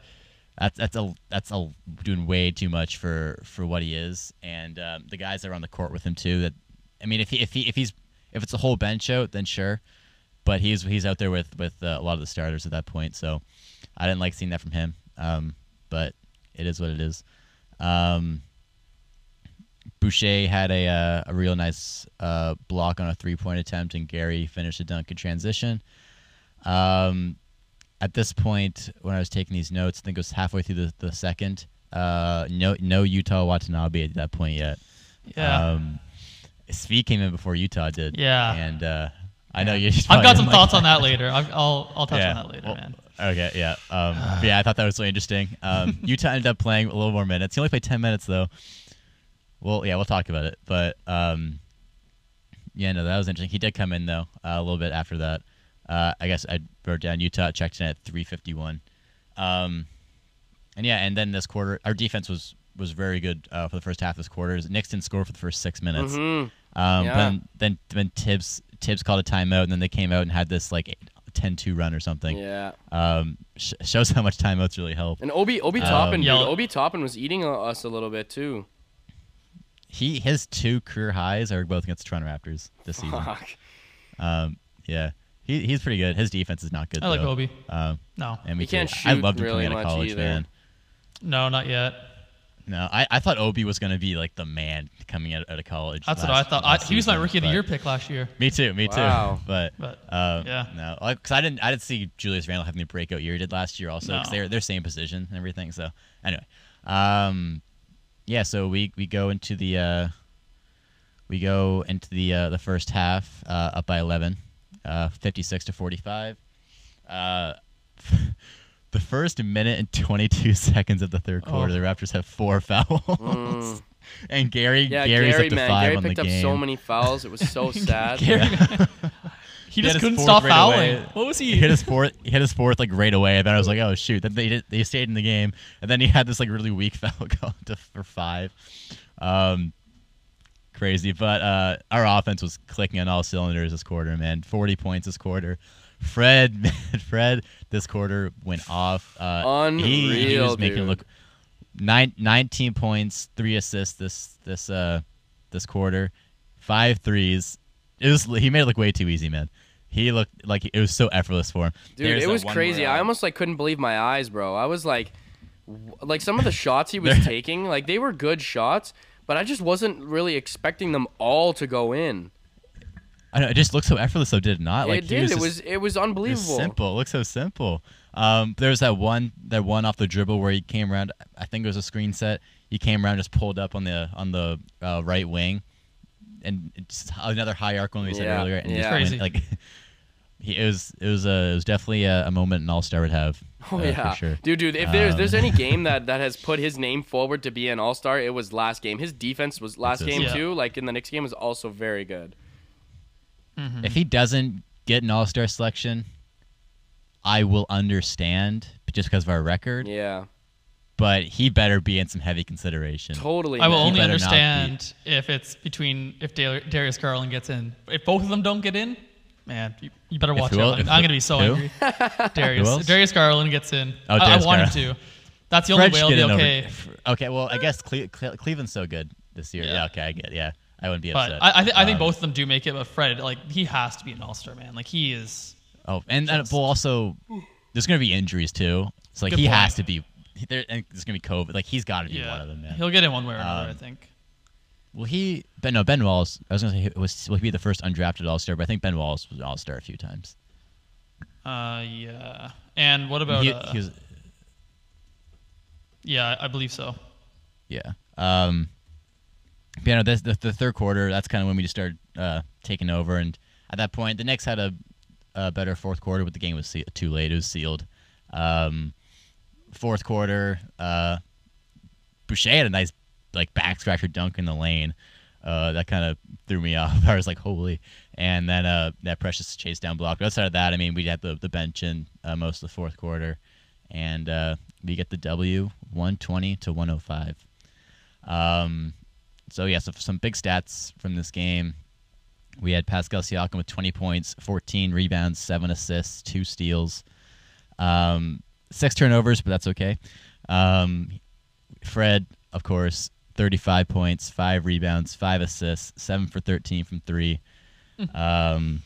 that's that's a that's a doing way too much for for what he is. And um, the guys that are on the court with him too. That I mean, if he if he if he's if it's a whole bench out, then sure. But he's he's out there with with uh, a lot of the starters at that point, so I didn't like seeing that from him. Um, but it is what it is. Um, Boucher had a uh, a real nice uh, block on a three point attempt, and Gary finished a dunk in transition. Um, at this point, when I was taking these notes, I think it was halfway through the, the second. Uh, no, no Yuta Watanabe at that point yet. Yeah. Um, Svi came in before Yuta did. Yeah. And uh, I know you. I've got some thoughts on that later. I'll I'll, I'll touch Yeah. on that later, Well, man. Okay, yeah. Um, yeah, I thought that was really interesting. Um, Yuta ended up playing a little more minutes. He only played 10 minutes, though. Well, yeah, we'll talk about it. But um, yeah, no, that was interesting. He did come in, though, uh, a little bit after that. Uh, I guess I wrote down Yuta checked in at 351. Um, and yeah, and then this quarter, our defense was was very good uh, for the first half of this quarter. Knicks didn't score for the first six minutes. Mhm. Um, Yeah. Then then then Thibs Thibs called a timeout, and then they came out and had this like 10-2 run or something. Yeah. Um, sh- shows how much timeouts really help. And Obi Obi Um, Toppin, dude. Yeah. Obi Toppin was eating uh, us a little bit too. He his two career highs are both against the Toronto Raptors this season. Fuck. Um, yeah, he he's pretty good. His defense is not good. I like though. Obi. Um, No, and we He can't too. I shoot loved him really coming out of much college, either. man. no, not yet. No, I, I thought Obi was gonna be like the man coming out, out of college. That's last- what I thought. I, he was my rookie of the year pick last year. Me too. Me too. Wow. But But, um, yeah. no, because I didn't I didn't see Julius Randle having the breakout year he did last year also because No. they're they're same position and everything. So anyway, um, yeah. So we we go into the uh, we go into the uh, the first half uh, up by eleven, uh, fifty six to forty five. The first minute and twenty two seconds of the third quarter, Oh. the Raptors have four fouls. And Gary, Yeah, Gary's Gary, up to man. five Gary on the picked up game. so many fouls. It was so sad. Gary, he had just his couldn't stop right fouling. away. What was he he? hit his fourth. He hit his fourth like right away, and then I was like, "Oh shoot!" Then they did, they stayed in the game, and then he had this like really weak foul going to for five. Um, crazy, but uh, our offense was clicking on all cylinders this quarter. Man, forty points this quarter. Fred, Fred, this quarter went off. Uh, he, he Unreal, was making it look nine, 19 points, three assists this this uh this quarter, five threes. It was he made it look way too easy, man. He looked like it was so effortless for him. Dude, There's it was crazy. I uh, almost like couldn't believe my eyes, bro. I was like, w- like some of the shots he was taking, like they were good shots, but I just wasn't really expecting them all to go in. I know it just looked so effortless, though, did it not? Like it he did. Was it just- was it was it was unbelievable. simple. It looks so simple. Um, there was that one that one off the dribble where he came around. I think it was a screen set. He came around, just pulled up on the on the uh, right wing, and it's another high arc one we said Yeah, earlier. And yeah. just Crazy. went, like he, it was it was a it was definitely a, a moment an all star would have. Oh uh, yeah, for sure. dude, dude. If there's Um, there's any game that that has put his name forward to be an all star, it was last game. His defense was last game Yeah. too. Like in the next game was also very good. Mm-hmm. If he doesn't get an all star selection, I will understand just because of our record. Yeah, But he better be in some heavy consideration. totally. I will man. only better not be. understand if it's between if Darius Garland gets in. If both of them don't get in, man, you, you better watch out. I'm, I'm gonna be so who? angry. Darius else? Darius Garland gets in. Oh, I, I Darius want him to. That's the only Fred way I'll be in over- okay. okay, well, I guess Cle- Cle- Cleveland's so good this year. Yeah. Yeah. okay, I get. Yeah, I wouldn't be But upset. I, I, th- I think Um, both of them do make it. But Fred, like, he has to be an All Star man. Like, he is. Oh, and, and Just- well, also, there's gonna be injuries too. So like he point. has to be. he- There, and there's gonna be COVID. Like he's got to be Yeah, one of them, man. he'll get in one way or another. I Um, think. Well, he Ben no Ben Wallace. I was gonna say was will he be the first undrafted All Star, but I think Ben Wallace was an All Star a few times. Uh, yeah. And what about? he, uh, he was yeah, I believe so. yeah. Um, you know, this, the, the third quarter. That's kind of when we just started uh, taking over, and at that point, the Knicks had a, a better fourth quarter, but the game was se- too late. It was sealed. Um, fourth quarter, uh, Boucher had a nice like back scratcher dunk in the lane. Uh, that kind of threw me off. I was like, "Holy!" And then uh, that precious chase down block. But outside of that, I mean, we had the the bench in uh, most of the fourth quarter, and uh, we get the W, one twenty to one hundred five. Um, so yeah, so some big stats from this game. We had Pascal Siakam with 20 points, 14 rebounds, seven assists, two steals, um, six turnovers, but that's okay. Um, Fred, of course, 35 points, five rebounds, five assists, seven for 13 from three. um,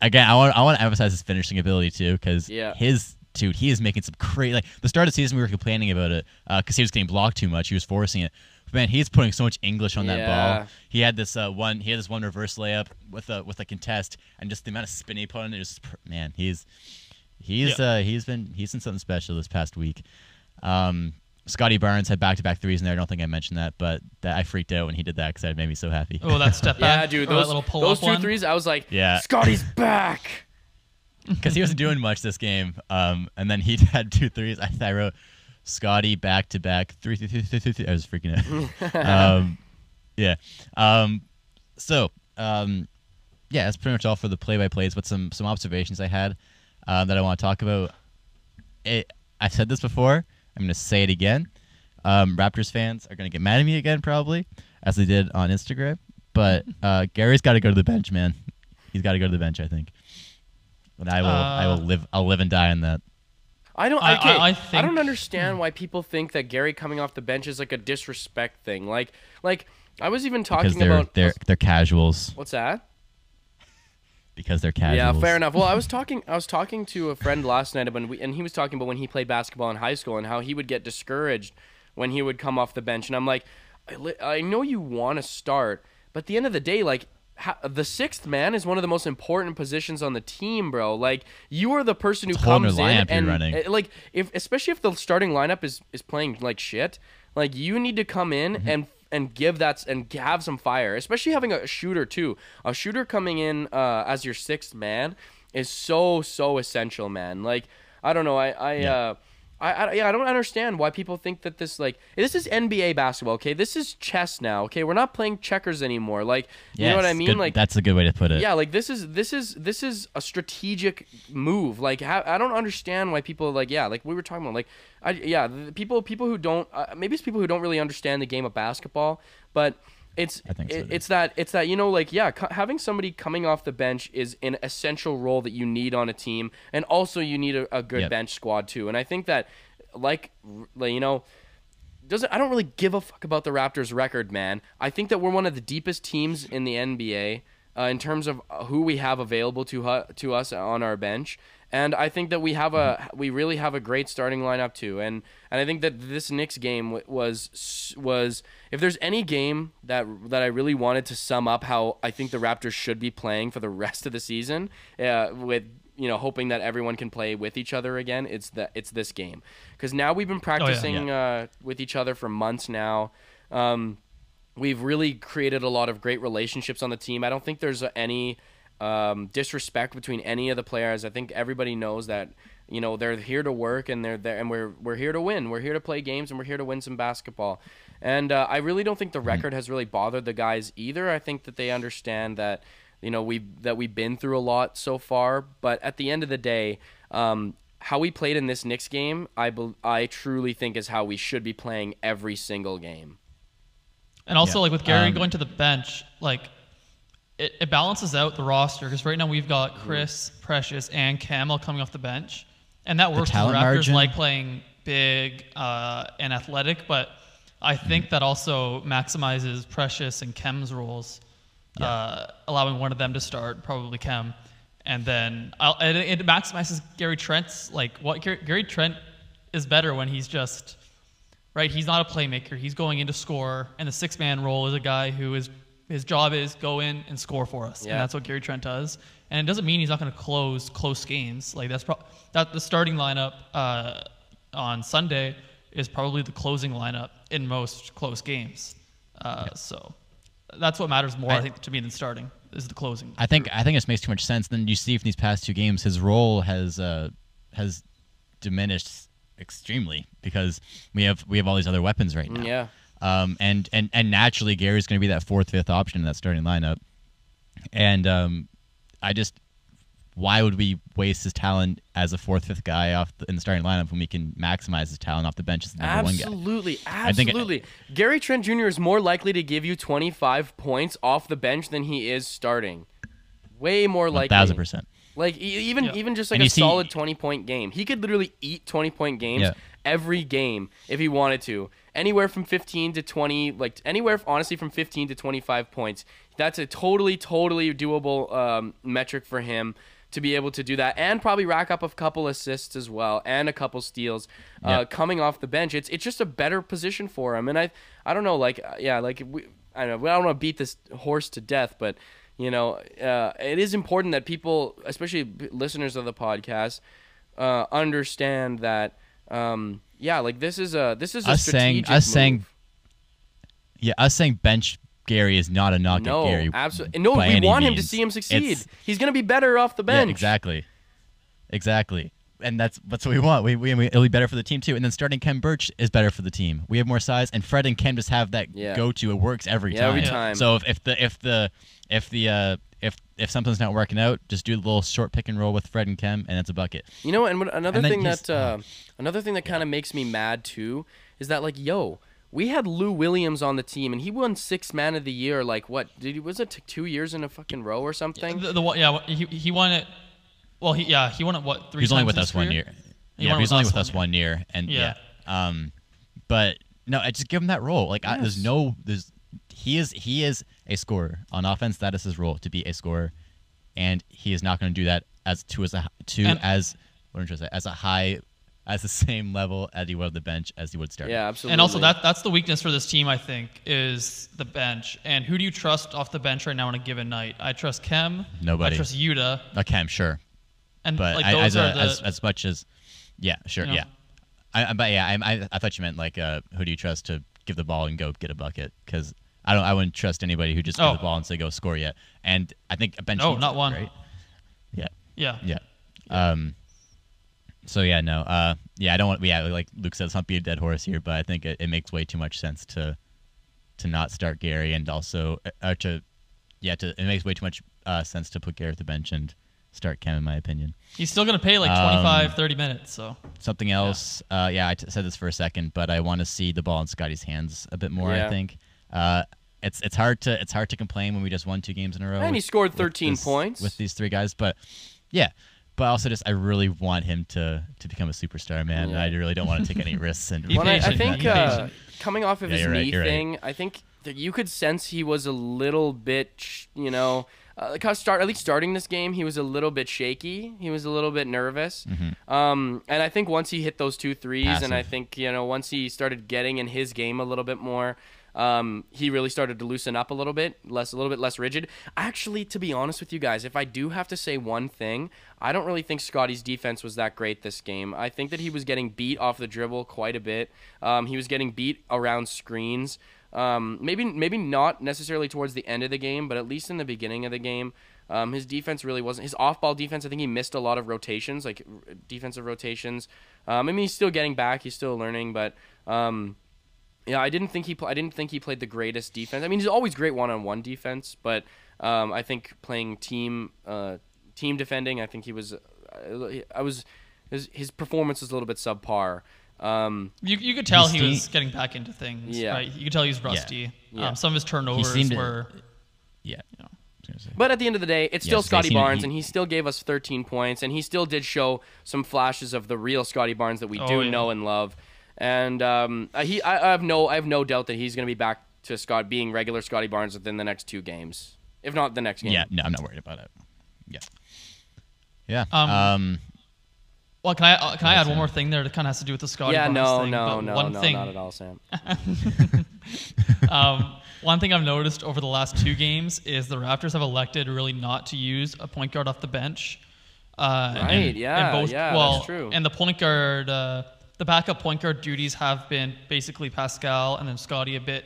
again, I want I want to emphasize his finishing ability too, because Yeah. his dude, he is making some crazy. Like the start of the season, we were complaining about it because he was getting blocked too much. He was forcing it. But man, he's putting so much English on that Yeah. ball. He had this uh, one. He had this one reverse layup with a with a contest, and just the amount of spin he put on it is man. He's He's Yeah. uh he's been he's been something special this past week. Um, Scottie Barnes had back to back threes in there. I don't think I mentioned that, but that I freaked out when he did that because that made me so happy. Oh, that step back. Yeah, dude, those, little pull those up two one. threes, I was like, Yeah. Scottie's back. because he wasn't doing much this game. Um, and then he had two threes. I, I wrote Scottie back to back three, three, three, three, three. I was freaking out. um, yeah. Um, so um, yeah, that's pretty much all for the play by plays. But some some observations I had uh, that I want to talk about. It, I said this before. I'm going to say it again. Um, Raptors fans are going to get mad at me again, probably, as they did on Instagram. But uh, Gary's got to go to the bench, man. He's got to go to the bench, I think. And I will, I will Uh, live, I'll live and die on that. I don't. I- okay, I- I I don't understand why people think that Gary coming off the bench is like a disrespect thing. Like, like I was even talking they're about. they're they're casuals. What's that? Because they're casuals. Yeah, fair enough. Well, I was talking. I was talking to a friend last night, when we, and he was talking about when he played basketball in high school and how he would get discouraged when he would come off the bench. And I'm like, I, I know you want to start, but at the end of the day, like. The sixth man is one of the most important positions on the team, bro. Like you are the person who a whole new comes in and uh, like if especially if the starting lineup is is playing like shit, like you need to come in Mm-hmm. and and give that and have some fire, especially having a shooter too. A shooter coming in uh, as your sixth man is so so essential, man. Like I don't know, I I Yeah. uh I, I yeah, I don't understand why people think that this like this is NBA basketball, okay? This is chess now, okay? We're not playing checkers anymore. Like you know what I mean? good- like that's a good way to put it. yeah, like this is this is this is a strategic move. Like ha- I don't understand why people like yeah, like we were talking about like I yeah, the people people who don't uh, maybe it's people who don't really understand the game of basketball, but it's I think it- too. it's that it's that you know like yeah, co- having somebody coming off the bench is an essential role that you need on a team, and also you need a, a good Yep. bench squad too. And I think that like like you know doesn't I don't really give a fuck about the Raptors record, man. I think that we're one of the deepest teams in the NBA uh, in terms of who we have available to hu- to us on our bench. And I think that we have a we really have a great starting lineup too. And and I think that this Knicks game was was if there's any game that that I really wanted to sum up how I think the Raptors should be playing for the rest of the season uh, with you know hoping that everyone can play with each other again it's that it's this game. Because now we've been practicing uh, with each other for months now. Um, we've really created a lot of great relationships on the team. I don't think there's any um, disrespect between any of the players. I think everybody knows that you know they're here to work and they're there and we're we're here to win. We're here to play games and we're here to win some basketball. And uh, i really don't think the record has really bothered the guys either. I think that they understand that you know we that we've been through a lot so far. But at the end of the day um, how we played in this Knicks game I bel I truly think is how we should be playing every single game. And also, Yeah. like with Gary Um, going to the bench, like it, it balances out the roster because right now we've got Mm-hmm. Chris, Precious, and Khem all coming off the bench, and that works. talent The Raptors margin- like playing big uh, and athletic, but I Mm-hmm. think that also maximizes Precious and Khem's roles, uh, allowing one of them to start, probably Kem, and then I'll, it, it maximizes Gary Trent's like what Gary, Gary Trent is better when he's just right? He's not a playmaker. He's going in to score, and the six man role is a guy who is his job is go in and score for us, Yeah. and that's what Gary Trent does. And it doesn't mean he's not going to close close games. Like that's pro- that the starting lineup uh, on Sunday is probably the closing lineup in most close games. Uh, So that's what matters more, I, I- think, to me than starting is the closing. I think I think this makes too much sense. Then you see from these past two games, his role has uh, has diminished extremely because we have we have all these other weapons right now. yeah Um, and and and naturally, Gary's going to be that fourth, fifth option in that starting lineup. And um, I just, why would we waste his talent as a fourth, fifth guy off the, in the starting lineup when we can maximize his talent off the bench as the number one guy? Absolutely, think- absolutely. Gary Trent Jr. is more likely to give you 25 points off the bench than he is starting. Way more One likely. thousand percent. Like e- even Yeah. even just like And a you see- solid 20 point game. He could literally eat 20 point games Yeah. every game if he wanted to. Anywhere from 15 to 20, like anywhere honestly from 15 to 25 points. That's a totally totally doable um, metric for him to be able to do that and probably rack up a couple assists as well and a couple steals uh, coming off the bench. It's it's just a better position for him. And I I don't know like uh, yeah, like we I don't know, I don't want to beat this horse to death, but you know, uh, it is important that people, especially listeners of the podcast, uh, understand that. Um, yeah, like this is a this is a Us saying- us move. saying Yeah, us saying bench Gary is not a knock no, at Gary. absolutely no. We want him to see him succeed. It's- He's gonna be better off the Yeah, bench. exactly. Exactly. And that's that's what we want. We, we, we it'll be better for the team too. And then starting Khem Birch is better for the team. We have more size, and Fred and Khem just have that Yeah. go to. It works every Yeah, time. every time. So if, if the if the if the uh, if if something's not working out, just do a little short pick and roll with Fred and Khem, and it's a bucket. You know, and what- another And thing he's- that uh, another thing that kind of makes me mad too is that like, yo, we had Lou Williams on the team, and he won six man of the year. Like, what did he? Was it t- two years in a fucking row or something? The, the one, yeah, he, he won it. Well, he yeah he won it what three He was only times with in us his one year. He yeah, won he was with only us with one us year. one year, and Yeah. yeah. Um, but no, I just give him that role. Like I, there's no, there's he is he is a scorer on offense. That is his role to be a scorer, and he is not going to do that as to as a to And- as what am I say as a high as the same level as he would the bench as he would start. yeah, absolutely. And also that that's the weakness for this team, I think, is the bench. And who do you trust off the bench right now on a given night? I trust Khem. Nobody. I trust Yuta. Okay, I'm sure, And but like I, those as, a, the as as much as yeah, sure, You know? yeah. I, but yeah, I, I thought you meant like uh, who do you trust to give the ball and go get a bucket? Because I don't, I wouldn't trust anybody who just gives Oh. the ball and say go score yet. And I think a bench. No, not one. Right? Yeah, yeah. yeah. Um. So yeah, no. Uh. Yeah, I don't want. Yeah, like Luke says, not be a dead horse here, but I think it, it makes way too much sense to to not start Gary and also uh, to yeah to it makes way too much uh, sense to put Gary at the bench and start Khem in my opinion. He's still going to pay like Um, 25, 30 minutes. So Something else, yeah, uh, yeah I t- said this for a second, but I want to see the ball in Scottie's hands a bit more. Yeah. I think uh, it's it's hard to it's hard to complain when we just won two games in a row. And he with- scored with 13 this- points. with these three guys, but yeah, but also just I really want him to to become a superstar, man. Yeah. I really don't want to take any risks and Be Well, I, I think uh, coming off of Yeah, his you're right, knee right. thing, I think that you could sense he was a little bit, you know, uh, start at least starting this game, he was a little bit shaky. He was a little bit nervous. Um, and I think once he hit those two threes, and I think you know once he started getting in his game a little bit more. Um, he really started to loosen up a little bit, less a little bit less rigid. Actually, to be honest with you guys, if I do have to say one thing, I don't really think Scottie's defense was that great this game. I think that he was getting beat off the dribble quite a bit. Um, he was getting beat around screens. Um, maybe maybe not necessarily towards the end of the game, but at least in the beginning of the game, um, his defense really wasn't his off-ball defense. I think he missed a lot of rotations, like r- defensive rotations. Um, I mean, he's still getting back, he's still learning, but um, yeah, I didn't think he pl- I didn't think he played the greatest defense. I mean, he's always great one-on-one defense, but um, I think playing team uh, team defending, I think he was. Uh, I was his, his performance was a little bit subpar. Um, you, you could tell He's he was ste- getting back into things. Yeah. Right? You could tell he was rusty. Yeah. Um, some of his turnovers seemed to- were. yeah. You know. I was gonna say. But at the end of the day, it's still Yes, they Scottie seem to- Barnes, he- and he still gave us 13 points, and he still did show some flashes of the real Scottie Barnes that we Oh, do yeah. know and love. And um, uh, he, I, I have no, I have no doubt that he's going to be back to Scott being regular Scottie Barnes within the next two games, if not the next game. Yeah, no, I'm not worried about it. Yeah. Yeah. Um, Um. Well, can I uh, can I add one more thing there that kind of has to do with the Scottie yeah, Barnes no, thing? no, no, one no, thing, not at all, Sam. um, one thing I've noticed over the last two games is the Raptors have elected really not to use a point guard off the bench. Uh, Right, and- yeah, and both, yeah, that's true. And the point guard, uh, the backup point guard duties have been basically Pascal and then Scottie a bit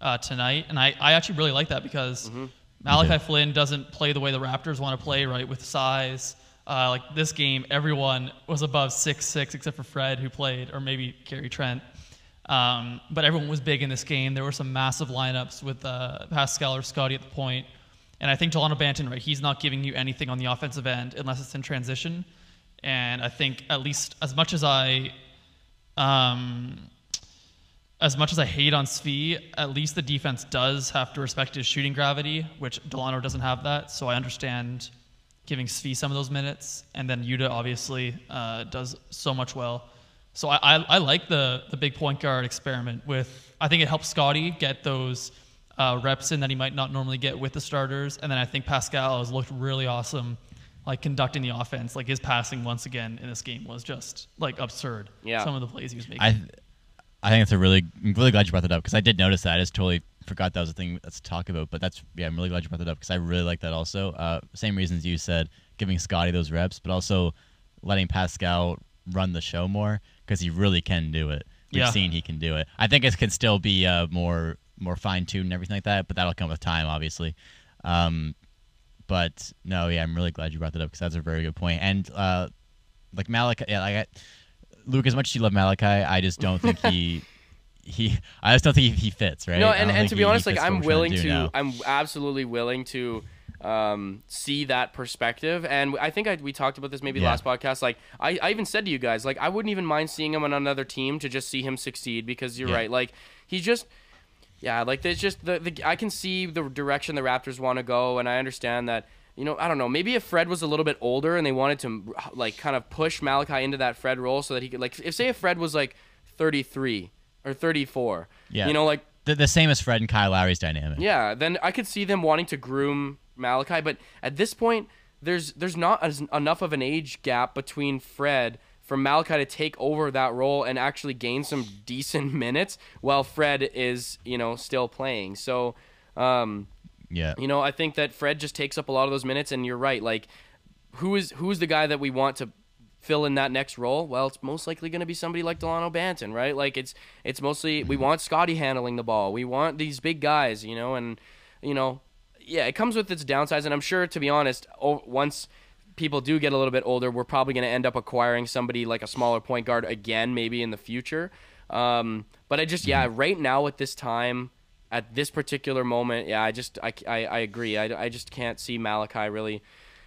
uh, tonight, and I, I actually really like that because Mm-hmm. Malachi Okay. Flynn doesn't play the way the Raptors want to play, right, with size. Uh, like this game, everyone was above six six except for Fred, who played, or maybe Gary Trent. Um, but everyone was big in this game. There were some massive lineups with uh, Pascal or Scottie at the point. And I think Delano Banton, right, he's not giving you anything on the offensive end unless it's in transition. And I think at least as much as I, um, as much as I hate on Svi, at least the defense does have to respect his shooting gravity, which Delano doesn't have that. So I understand giving Svi some of those minutes, and then Yuta obviously uh, does so much well. So I, I, I like the the big point guard experiment with. I think it helps Scottie get those uh, reps in that he might not normally get with the starters, and then I think Pascal has looked really awesome, like conducting the offense. Like his passing once again in this game was just like absurd. Yeah. some of the plays he was making. I, I think it's a really, I'm really glad you brought that up because I did notice that. I just totally forgot that was a thing that's to talk about. But that's, yeah, I'm really glad you brought that up because I really like that also. Uh, same reasons you said, giving Scottie those reps, but also letting Pascal run the show more because he really can do it. We've Yeah. seen he can do it. I think it can still be uh, more more fine tuned and everything like that, but that'll come with time, obviously. Um, but no, yeah, I'm really glad you brought that up because that's a very good point. And uh, like Malachi, yeah, like I, Luke, as much as you love Malachi, I just don't think he. He, I just don't think he, he fits, right? No, and, and to be he honest, like I'm willing to, now. I'm absolutely willing to um, see that perspective. And I think I, we talked about this maybe Yeah. last podcast. Like I, I even said to you guys, like I wouldn't even mind seeing him on another team to just see him succeed because you're Yeah. right. Like he's just. Yeah, like there's just the, the I can see the direction the Raptors want to go, and I understand that. You know, I don't know. Maybe if Fred was a little bit older and they wanted to like kind of push Malachi into that Fred role so that he could like if say if Fred was like 33 or 34, Yeah. you know, like the, the same as Fred and Kyle Lowry's dynamic. yeah, then I could see them wanting to groom Malachi, but at this point, there's there's not as, enough of an age gap between Fred for Malachi to take over that role and actually gain some decent minutes while Fred is you know still playing. So, um, Yeah. you know, I think that Fred just takes up a lot of those minutes, and you're right. Like, who is who's the guy that we want to fill in that next role? Well, it's most likely going to be somebody like Delano Banton, right? Like, it's it's mostly we want Scottie handling the ball. We want these big guys, you know, and you know, yeah, it comes with its downsides, and I'm sure, to be honest, once people do get a little bit older, we're probably going to end up acquiring somebody like a smaller point guard again, maybe in the future. Um, but I just, yeah, right now at this time, at this particular moment, yeah, I just, I, I, I agree. I, I just can't see Malachi really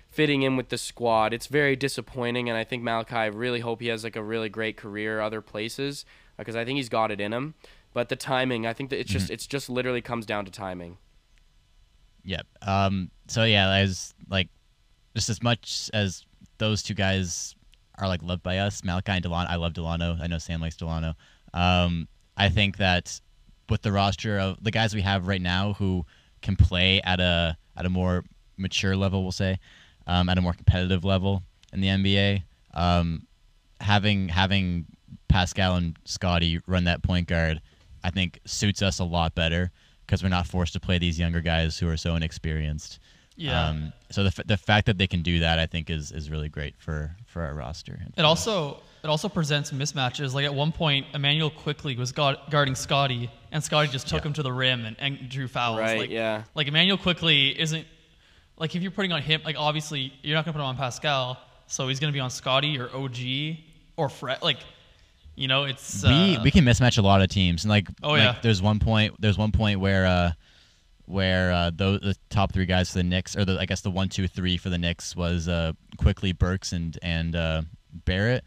fitting in with the squad. It's very disappointing, and I think Malachi, I really hope he has like a really great career other places because I think he's got it in him. But the timing, I think that it's just, it's just literally comes down to timing. Yep. Um. So yeah, as like, just as much as those two guys are like loved by us, Malachi and Delano. I love Delano. I know Sam likes Delano. Um. I think that with the roster of the guys we have right now who can play at a at a more mature level, we'll say, um, at a more competitive level in the NBA, um, having having Pascal and Scottie run that point guard, I think suits us a lot better because we're not forced to play these younger guys who are so inexperienced. Yeah. Um, so the, f- the fact that they can do that, I think, is, is really great for, for our roster. It also it also presents mismatches. Like at one point, Immanuel Quickley was guard, guarding Scottie, and Scottie just took Yeah. him to the rim and, and drew fouls. Right, Like, yeah. Like Immanuel Quickley isn't like if you're putting on him. Like obviously you're not gonna put him on Pascal, so he's gonna be on Scottie or OG or Fred. Like you know, it's we uh, we can mismatch a lot of teams, and like, Oh, like, yeah. there's one point there's one point where uh, where uh, those the top three guys for the Knicks, or the I guess the one two three for the Knicks was uh, Quickley Burks and and uh, Barrett,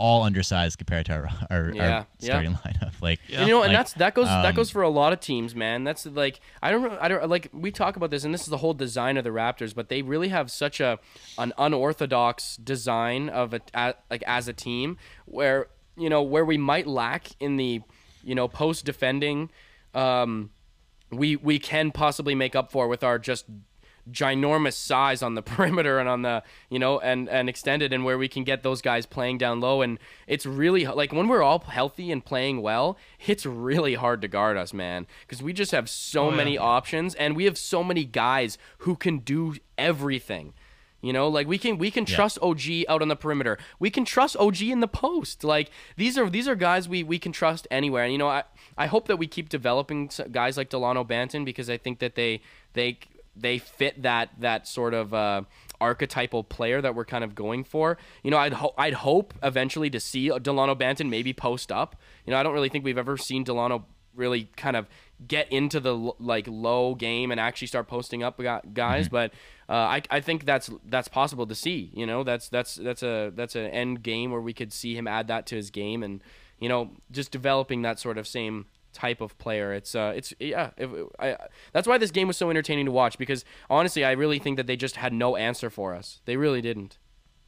all undersized compared to our our, Yeah, our yeah. starting lineup. Like, Yeah. You know, and Like, that's that goes that um, goes for a lot of teams, man. That's like I don't I don't like we talk about this, and this is the whole design of the Raptors, but they really have such a an unorthodox design of a, a like as a team where you know where we might lack in the you know post defending. Um, we we can possibly make up for with our just ginormous size on the perimeter and on the you know and and extended and where we can get those guys playing down low and it's really like when we're all healthy and playing well it's really hard to guard us man because we just have so Oh, yeah. many options and we have so many guys who can do everything you know, like we can we can Yeah. trust OG out on the perimeter. We can trust OG in the post. Like these are these are guys we, we can trust anywhere. And you know, I I hope that we keep developing guys like Delano Banton because I think that they they they fit that that sort of uh, archetypal player that we're kind of going for. You know, I'd ho- I'd hope eventually to see Delano Banton maybe post up. You know, I don't really think we've ever seen Delano really kind of get into the like low game and actually start posting up gu- guys but uh, I, I think that's that's possible to see you know that's that's that's a that's an end game where we could see him add that to his game and you know just developing that sort of same type of player it's uh it's yeah if, I, that's why this game was so entertaining to watch because honestly I really think that they just had no answer for us they really didn't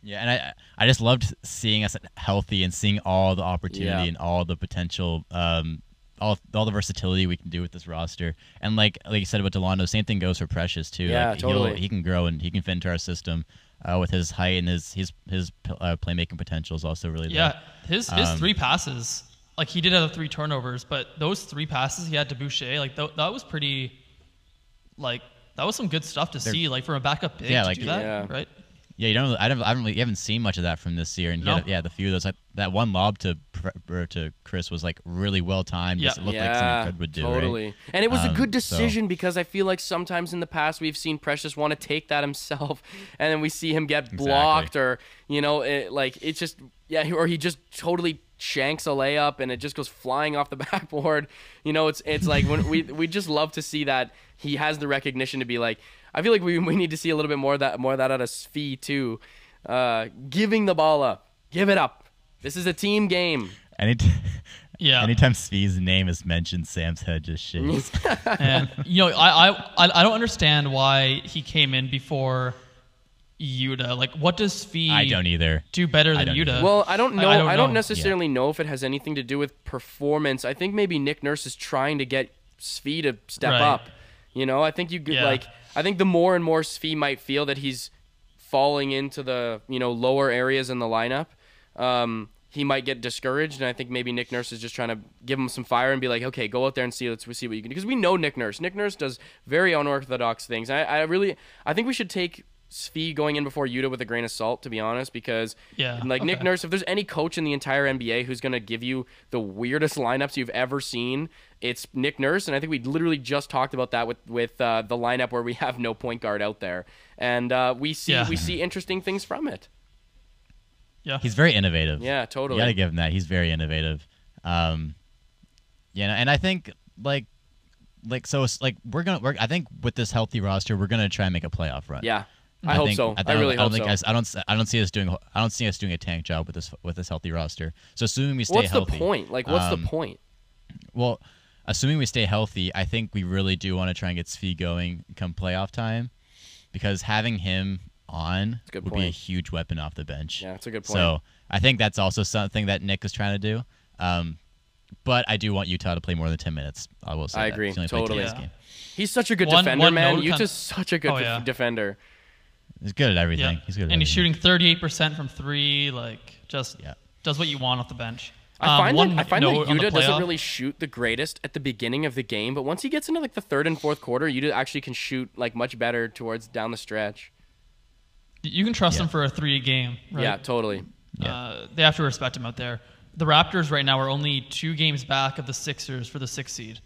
Yeah, and I I just loved seeing us healthy and seeing all the opportunity Yeah. and all the potential, um, all all the versatility we can do with this roster. And like like you said about Delano, same thing goes for Precious too. Yeah, like, totally. He'll, he can grow and he can fit into our system uh, with his height and his his his uh, playmaking potential is also really Yeah, there. his his Um, three passes, like he did have three turnovers, but those three passes he had to Boucher, like th- that was pretty, like that was some good stuff to see, like from a backup big Yeah, to like- do that, Yeah. right? Yeah, you don't. I don't. I don't. Really, you haven't seen much of that from this year, and No. yeah, yeah, the few of those. Like, that one lob to to Chris was like really well timed. Yeah. It looked like yeah, something Fred would do. right? totally. And it was a Um, good so- decision because I feel like sometimes in the past we've seen Precious want to take that himself, and then we see him get blocked, or you know, it, like it's just yeah, or he just totally shanks a layup and it just goes flying off the backboard. You know, it's it's like when we we just love to see that he has the recognition to be like. I feel like we, we need to see a little bit more of that more of that out of Svi too, uh, giving the ball up, give it up. This is a team game. Any Yeah. anytime Svi's name is mentioned, Sam's head just shakes. and you know, I, I I I don't understand why he came in before Yuta. Like, what does Fee I don't either. do better than don't Yuta? either. Well, I don't know. I I don't don't, know. necessarily know if it has anything to do with performance. I think maybe Nick Nurse is trying to get Svi to step Right. up. You know, I think you could Yeah. like. I think the more and more Svi might feel that he's falling into the you know lower areas in the lineup, um, he might get discouraged. And I think maybe Nick Nurse is just trying to give him some fire and be like, okay, go out there and see. Let's see what you can do. Because we know Nick Nurse. Nick Nurse does very unorthodox things. I, I really, I think we should take. Svi going in before Yuta with a grain of salt, to be honest, because Yeah, like Nick. Nurse, if there's any coach in the entire NBA who's gonna give you the weirdest lineups you've ever seen, it's Nick Nurse, and I think we literally just talked about that with with uh, the lineup where we have no point guard out there, and uh, we see Yeah. we see interesting things from it. yeah. He's very innovative. Yeah, You totally. gotta give him that. He's very innovative. Um, you know, and I think like, like so, it's like we're gonna. We're, I think with this healthy roster, we're gonna try and make a playoff run. yeah, I, hope think- so. I, don't- really I don't hope think so. us- I don't. I don't see us doing. I don't see us doing a tank job with this with this healthy roster. So assuming we stay What's healthy. What's the point? Like, what's um, the point? Well, assuming we stay healthy, I think we really do want to try and get Svi going come playoff time, because having him on a good would be a huge weapon off the bench. Yeah, it's a good point. So I think that's also something that Nick is trying to do. Um, but I do want Yuta to play more than ten minutes. I will say. I that. agree, He's only totally. Yeah. game. He's such a good One- defender, one man. note Yuta's con- such a good Oh, def- yeah. defender. He's good at everything. Yeah. He's good. At and he's shooting 38% from three. Like, just Yeah. does what you want off the bench. I Um, find one that I find note that Yuta doesn't really shoot the greatest at the beginning of the game, but once he gets into like the third and fourth quarter, Yuta actually can shoot like much better towards down the stretch. You can trust Yeah. him for a three game. Right? Yeah, totally. Yeah. Uh, they have to respect him out there. The Raptors right now are only two games back of the Sixers for the sixth seed.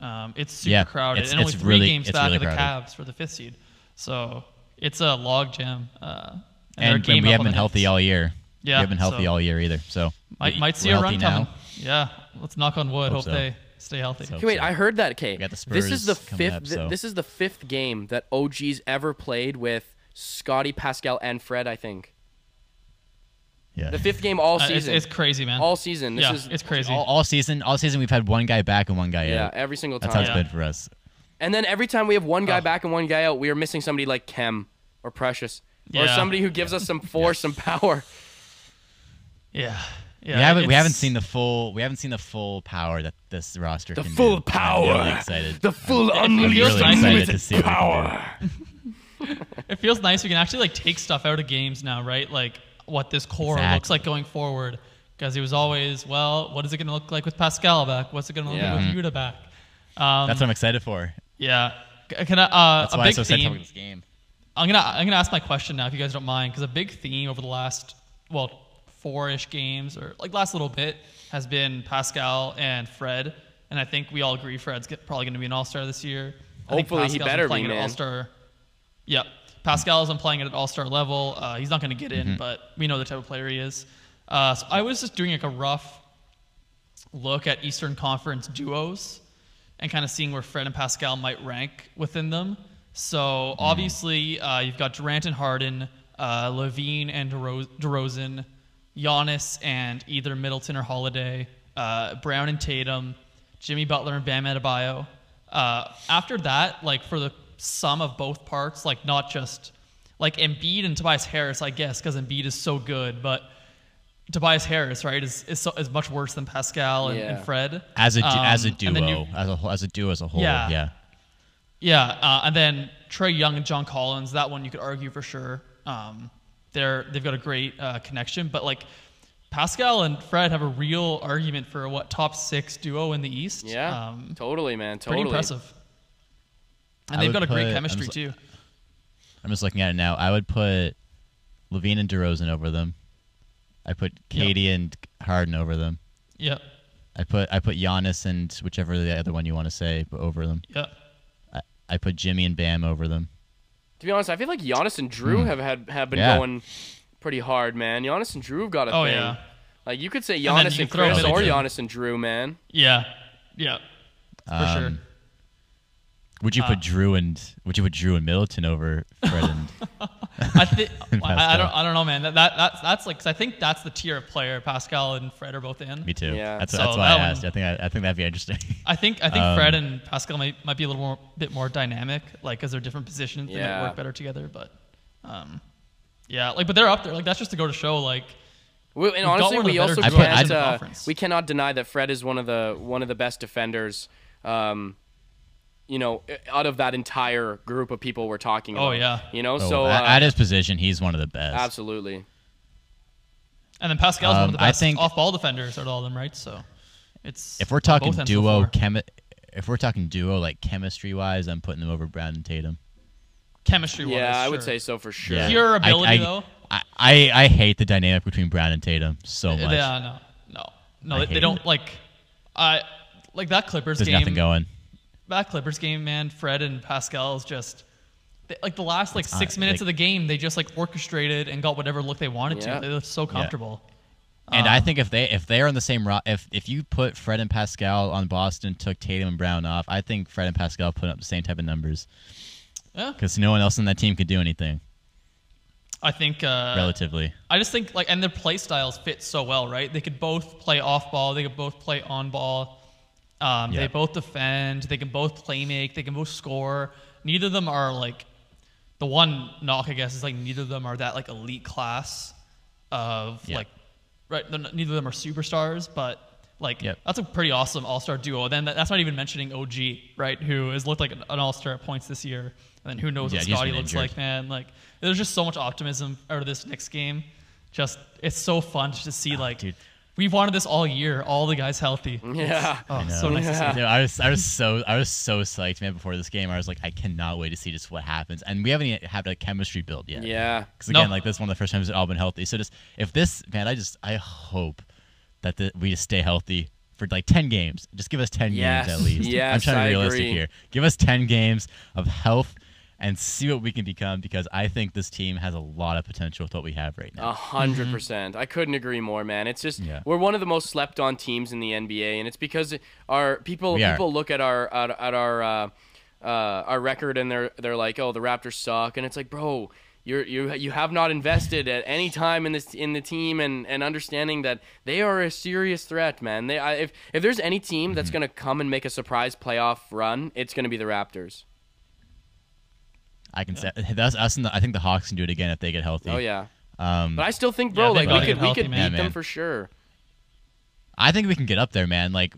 Um, it's super Yeah, crowded, it's- and only it's three really- games it's back really of the crowded. Cavs for the fifth seed. So it's a log jam. Uh, and, and, and we haven't been healthy all year. Yeah, we haven't been healthy so- all year either. So Might we- might see a run healthy now. coming. Yeah, let's knock on wood. Hope Hope, so. they stay healthy. So- Okay, wait, so. I heard that. Okay, We got the this is the fifth. up, so- This is the fifth game that OG's ever played with Scottie, Pascal, and Fred. I think Yeah. the fifth game all Uh, it's, season. it's crazy, man. all season. This yeah, is it's crazy. all, all season, all season, we've had one guy back and one guy yeah, out. every single time. That's how time. it's Yeah. been for us. And then every time we have one guy Oh. back and one guy out, we are missing somebody like Khem or Precious or Yeah. somebody who gives us some force, some power. yeah, yeah. we haven't we haven't seen the full we haven't seen the full power that this roster The can full do. I'm really power. excited. The full I'm I'm feels really nice excited to see what we can do. It feels nice. We can actually like take stuff out of games now, right? Like what this core Exactly. looks like going forward. Because it was always, well, what is it going to look like with Pascal back? What's it going to look Yeah. like with Yuta back? Um, That's what I'm excited for. Yeah. Can I, uh, That's a why I'm big so excited theme. this game. I'm gonna I'm gonna ask my question now if you guys don't mind because a big theme over the last well four-ish games or like last little bit has been Pascal and Fred and I think we all agree Fred's get, probably gonna be an All-Star this year. I think Hopefully he Pascal's been better be, playing at man. All-Star. Yep, Pascal isn't playing at an All-Star level. Uh, he's not gonna get Mm-hmm. in, but we know the type of player he is. Uh, so I was just doing like a rough look at Eastern Conference duos and kind of seeing where Fred and Pascal might rank within them. So obviously, uh, you've got Durant and Harden, uh, LaVine and DeRo- DeRozan, Giannis and either Middleton or Holiday, uh, Brown and Tatum, Jimmy Butler and Bam Adebayo. Uh, after that, like for the sum of both parts, like not just like Embiid and Tobias Harris, I guess, because Embiid is so good, but Tobias Harris, right, is is, so, is much worse than Pascal and, and Fred As a du- as a Um, and you- duo, as a as a duo as a whole. Yeah. Yeah. Yeah, uh, and then Trae Young and John Collins. That one you could argue for sure. Um, they're they've got a great uh, connection, but like Pascal and Fred have a real argument for what top six duo in the East. Yeah, um, totally, man. pretty Totally. impressive. And I they've got a great put- I'm chemistry just- too. I'm just looking at it now. I would put LaVine and DeRozan over them. I put Katie and Harden over them. Yep. I put I put Giannis and whichever the other one you want to say but over them. Yep. I, I put Jimmy and Bam over them. To be honest, I feel like Giannis and Jrue hmm. have had have been. Yeah. going pretty hard, man. Giannis and Jrue have got a thing. Oh thing. yeah. Like you could say then Giannis you and, Khris or Middleton. Giannis and Jrue, man. Yeah. Yeah. For sure. Um, Would you Uh, put Jrue and would you put Jrue and Middleton over Fred and I think I, I don't I don't know, man. That, that that's that's like 'cause I think that's the tier of player Pascal and Fred are both in. me too? Yeah. That's So that's why that I one- asked. I think I, I think that'd be interesting. I think I think Um, Fred and Pascal might, might be a little more bit more dynamic, like because they're different positions. They Yeah. might work better together. But um, yeah, like but they're up there. Like that's just to go to show like We, and honestly, we also can't uh, we cannot deny that Fred is one of the one of the best defenders. Um, you know, out of that entire group of people we're talking about. Oh, yeah. You know, Oh, so uh, at, at his position, he's one of the best. absolutely. and then Pascal's one Um, of the best I best think- off ball defenders out of all of them, right? So it's If we're talking both ends of the duo floor. chemi- if we're talking duo like chemistry wise, I'm putting them over Brad and Tatum. chemistry wise, Yeah, I would say so for sure. Yeah. Pure I- ability I, though. I, I I hate the dynamic between Brad and Tatum so much. Yeah, no, no, no. I They, they don't it. like, I like that Clippers There's game. nothing going. That Clippers game, man. Fred and Pascal is just they, like the last like It's not- six minutes like- of the game. They just like orchestrated and got whatever look they wanted Yeah. to. They looked so comfortable. And Um, I think if they if they're on the same ro- if if you put Fred and Pascal on Boston, took Tatum and Brown off, I think Fred and Pascal put up the same type of numbers Yeah, because no one else on that team could do anything I think. Uh, relatively. I just think like, and their play styles fit so well, right? They could both play off ball. They could both play on ball. Um, Yeah. They both defend. They can both play make. They can both score. Neither of them are like the one knock, I guess, is like neither of them are that like elite class of Yeah. like right. Neither of them are superstars, but like Yep. that's a pretty awesome all star duo. Then that's not even mentioning OG, right? Who has looked like an, all star at points this year, and then who knows Yeah, what Scottie looks injured. like, man. Like there's just so much optimism out of this next game. Just it's so fun to see like Ah, dude. We've wanted this all year, all the guys healthy. Yeah. Oh, so nice to see. Dude, I was I was so I was so psyched, man. Before this game, I was like, I cannot wait to see just what happens. And we haven't even had a chemistry build yet. Yeah. Because again, No. like this is one of the first times they've all been healthy. So just if this man, I just I hope that the, we just stay healthy for like ten games. Just give us ten Yes. games at least. I'm Yes, trying to I be realistic agree. here. Give us ten games of health and see what we can become because I think this team has a lot of potential with what we have right now. A hundred percent. I couldn't agree more, man. It's just Yeah. we're one of the most slept on teams in the NBA, and it's because our people We are. people look at our at, at our uh, uh, our record and they're they're like, oh, the Raptors suck, and it's like, bro. You're, you you have not invested at any time in this in the team and, and understanding that they are a serious threat, man. They I, if if there's any team that's Mm-hmm. gonna come and make a surprise playoff run, it's gonna be the Raptors. I can say that's us and the, I think the Hawks can do it again if they get healthy. Oh yeah, Um, but I still think, Yeah, bro, they like we could get we healthy, could beat man. Yeah, them for sure. I think we can get up there, man. Like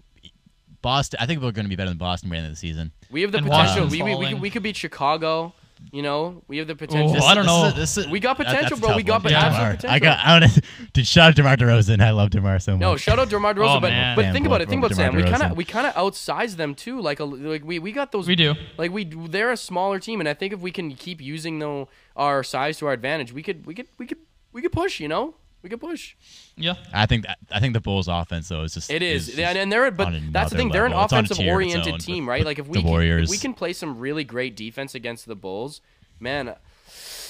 Boston, I think we're going to be better than Boston by the end of the season. We have the And potential. We, we, we, we could beat Chicago. You know, we have the oh, potential. Oh, I don't know. This is- this is- We got potential, that's a bro. We got. Yeah. absolute potential. I got. I to. Dude, shout out to DeMar DeRozan. I love DeMar so much. no, shout out DeMar DeRozan, Oh, but man. but think about it. Think about Sam. We kind of we kind of outsize them too. Like a, like we, we got those. We do. Like we they're a smaller team, and I think if we can keep using though our size to our advantage, we could we could we could we could push. You know, we could push. Yeah. I think that, I think the Bulls' offense though is just It is, is and, just and they're but that's the another thing. They're an level. It's offensive tier of its oriented own team, right? Like if we the can, if we can play some really great defense against the Bulls, man.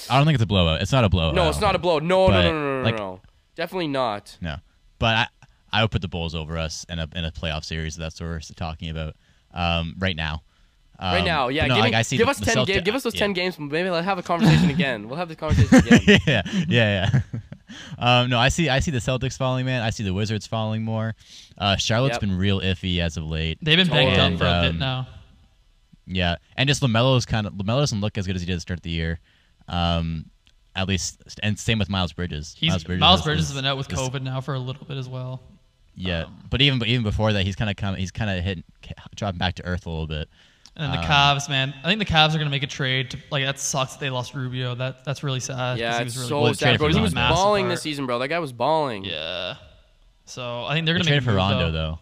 I don't think it's a blowout. It's not a blowout. No, it's don't not a think. blow. No, no, But, no, no, no, no, like- no. Definitely not. No, but I I would put the Bulls over us in a in a playoff series. That's what we're talking about um, right now. Um, Right now, yeah. no, give like, me- I see give the- us the ten Celti- games. Give us those yeah. ten games. Maybe let's have a conversation again. We'll have this conversation again. yeah, yeah, yeah. Um, no, I see. I see the Celtics falling, man. I see the Wizards falling more. Uh, Charlotte's Yep. been real iffy as of late. They've been banged up for a bit um, now. Yeah, and just LaMelo's kind of Lamelo doesn't look as good as he did at the start of the year. Um, at least, and same with Miles Bridges. He's Miles Bridges, Miles is- Bridges is- has been out with is- COVID now for a little bit as well. Yeah, Um, but even but even before that, he's kind of come. He's kind of hitting, dropping back to earth a little bit. And then the Um, Cavs, man. I think the Cavs are gonna make a trade. To, like that sucks that they lost Rubio. That that's really sad. Yeah, he it's was really so sad, bro. He was balling Massive this season, bro. That guy was balling. Yeah. So I think they're gonna make traded for Rondo though.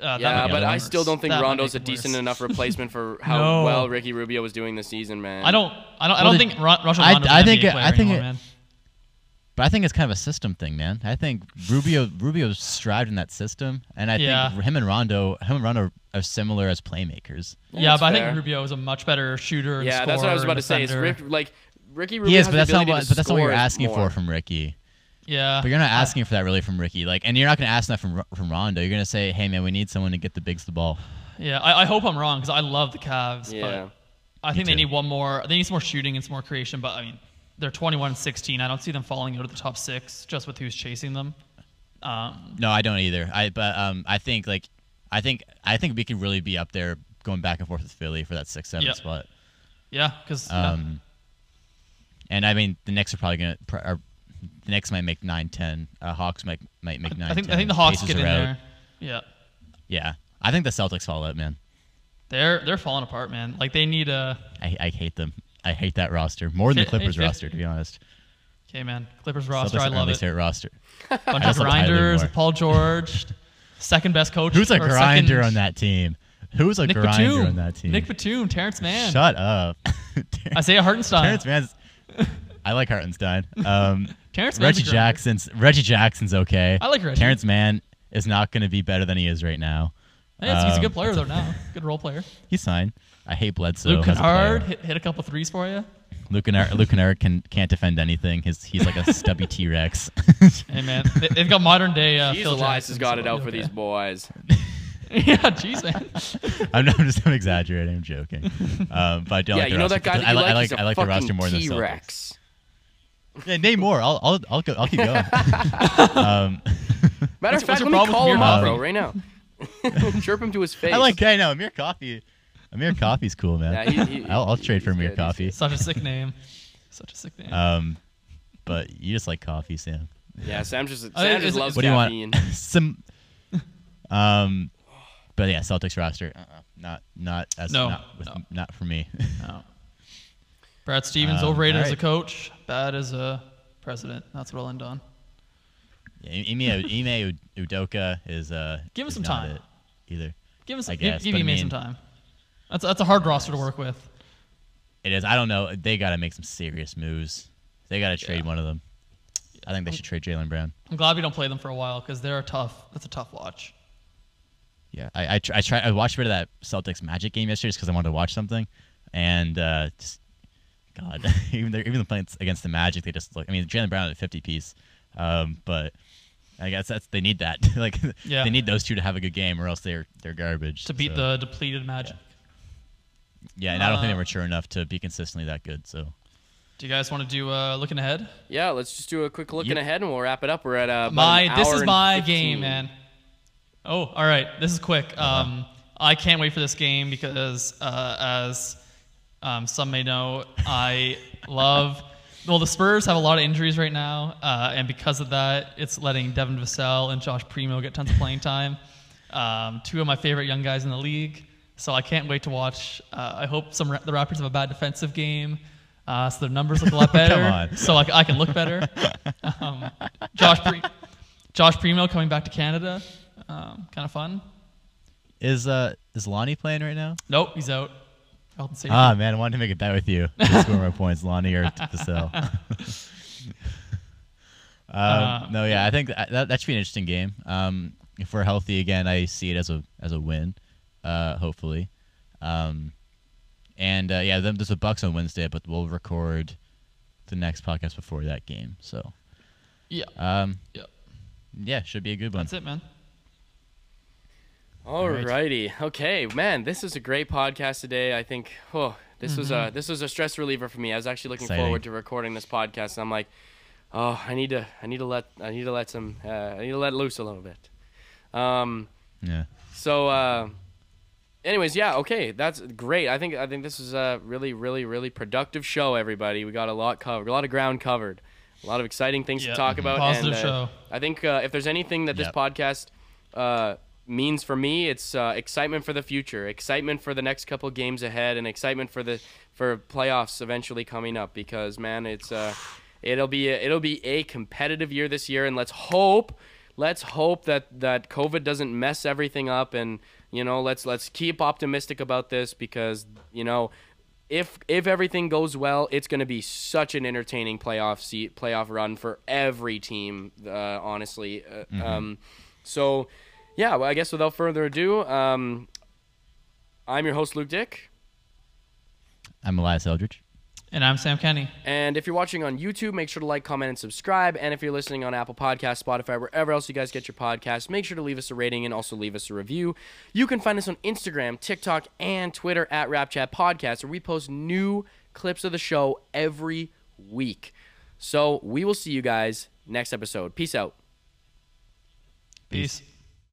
though. Uh, Yeah, but I worse. still don't think That Rondo's a decent worse. enough replacement for how No. well Ricky Rubio was doing this season, man. I don't. I don't. I don't the- think Ron, Rajon I- Rondo's I an think player I think anymore, it- man. But I think it's kind of a system thing, man. I think Rubio Rubio's strived in that system, and I Yeah. think him and Rondo, him and Rondo are similar as playmakers. Yeah, that's but I think Rubio is a much better shooter. And Yeah, that's what I was about to say. Is. Rick, like Ricky Rubio He is, has but the that's not ability what. to But that's not what you're asking more. for from Ricky. Yeah, But you're not asking for that really from Ricky. Like, and you're not going to ask that from from Rondo. You're going to say, "Hey, man, we need someone to get the bigs the ball." Yeah, I, I hope I'm wrong because I love the Cavs. Yeah. But I think they need one more. They need some more shooting and some more creation. But I mean, they're 21 and 16. I don't see them falling out of the top six just with who's chasing them. Um, No, I don't either. I but um, I think like, I think I think we could really be up there going back and forth with Philly for that six seven Yeah. spot. yeah, because Um, and I mean the Knicks are probably gonna. pr- Are, the Knicks might make nine ten. Uh, Hawks might might make nine. I think I think the Hawks Pacers get in out. there. Yeah, Yeah, I think the Celtics fall out, man. they're they're falling apart, man. Like they need a. I, I hate them. I hate that roster more than the Clippers roster, to be honest. Okay, man. Clippers roster, Celtics I love it. favorite roster. Bunch of also love Tyler grinders. Paul George, second best coach. Who's a grinder second- on that team? Who's a Nick grinder Batum. on that team? Nic Batum, Terrence Mann, Shut up. Isaiah Hartenstein. Terrence Mann's. I like Hartenstein. Um, Terrence Mann's Reggie. Jackson's Reggie Jackson's okay. I like Reggie. Terrence Mann is not going to be better than he is right now. Yeah, he's a Um, good player though now. Good role player. He's fine. I hate Bledsoe. Luke as a. Kennard hit, hit a couple threes for you. Luke Kennard, Luke Kennard can can't defend anything. His he's like a stubby T Rex. Hey man, they, they've got modern day. Uh, Jeez, Phil Elias Jackson, has got so it out it'll for be these boys. yeah, jeez, man. I'm, I'm just I'm exaggerating. I'm joking. Um, but I don't yeah, like the you know roster. that guy that I, you li- like? I like He's a I like the roster fucking more than the T-Rex. Yeah, name more. I'll I'll I'll go. I'll keep going. um, Matter of fact, your let me problem call him up, bro, right now. Chirp him to his face. I like. I know Amir Coffey. Amir Coffey's cool, man. Yeah, he- he- I'll, I'll trade for he's Amir good, he's Coffey. Such a sick name. Such a sick name. Um, but you just like coffee, Sam. Yeah, Sam just Sam Uh, just is it- loves What do you caffeine. want? Some. Um, but yeah, Celtics roster. Uh-uh. Not not as No, not, with, no. not for me. No. Brad Stevens Um, overrated as a alright. coach, bad as a president. That's what I'll end on. yeah, Ime Ime Udoka is uh. Give him is some not time. it either. Give us I give, guess, give but I Ime mean- some time. That's that's a hard roster to work with. It is. I don't know. They got to make some serious moves. They got to trade Yeah. one of them. I think they should trade Jaylen Brown. I'm glad we don't play them for a while because they're a tough. That's a tough watch. Yeah, I I, tr- I try. I watched a bit of that Celtics Magic game yesterday just because I wanted to watch something, and uh, just God, even they're even the playing against the Magic, they just look. I mean, Jaylen Brown at 50 piece, um, but I guess that's they need that. like, Yeah. they need those two to have a good game, or else they're they're garbage. To beat So, the depleted Magic. yeah, and I don't think uh, they're mature enough to be consistently that good. So Do you guys want to do uh, looking ahead? Yeah, let's just do a quick looking Yep. ahead and we'll wrap it up. We're at uh, about my an this is my 15. game, man. Oh, all right. This is quick. Uh-huh. Um, I can't wait for this game because, uh, as um, some may know, I love. Well, the Spurs have a lot of injuries right now, uh, and because of that, it's letting Devin Vassell and Josh Primo get tons of playing time. Um, two of my favorite young guys in the league, so I can't wait to watch. Uh, I hope some Ra- the Raptors have a bad defensive game, uh, so their numbers look a lot better, on. so I, I can look better. um, Josh Pre- Josh Primo coming back to Canada, um, kind of fun. is uh is Lonnie playing right now? Nope, he's out. Ah man, I wanted to make a bet with you. Score more points, Lonnie or Vassell. um, Uh, no, yeah, I think that, that that should be an interesting game. Um, if we're healthy again, I see it as a as a win. Uh, hopefully, um, and uh, yeah, then there's a Bucks on Wednesday, but we'll record the next podcast before that game. So, yeah, um, Yep. yeah, should be a good one. that's it, man. Alrighty. Okay, man, this is a great podcast today. I think oh, this was a this was a stress reliever for me. I was actually looking Exciting. forward to recording this podcast. And I'm like, oh, I need to I need to let I need to let some uh, I need to let loose a little bit. Um, Yeah. so uh, anyways, yeah, okay, that's great. I think I think this is a really really really productive show. Everybody, we got a lot covered, a lot of ground covered, a lot of exciting things Yep. to talk about. Positive and, uh, show. I think uh, if there's anything that this Yep. podcast uh, means for me, it's uh, excitement for the future, excitement for the next couple games ahead, and excitement for the for playoffs eventually coming up. Because man, it's uh, it'll be a, it'll be a competitive year this year, and let's hope let's hope that that COVID doesn't mess everything up, and you know let's let's keep optimistic about this because you know if if everything goes well, it's going to be such an entertaining playoff seat playoff run for every team. Uh, honestly, uh, Mm-hmm. um, so yeah. Well, I guess without further ado, um, I'm your host Luke Dick. I'm Elias Eldridge. And I'm Sam Kenny. And if you're watching on YouTube, make sure to like, comment, and subscribe. And if you're listening on Apple Podcasts, Spotify, wherever else you guys get your podcasts, make sure to leave us a rating and also leave us a review. You can find us on Instagram, TikTok, and Twitter at RapChat Podcast, where we post new clips of the show every week. So we will see you guys next episode. Peace out. Peace.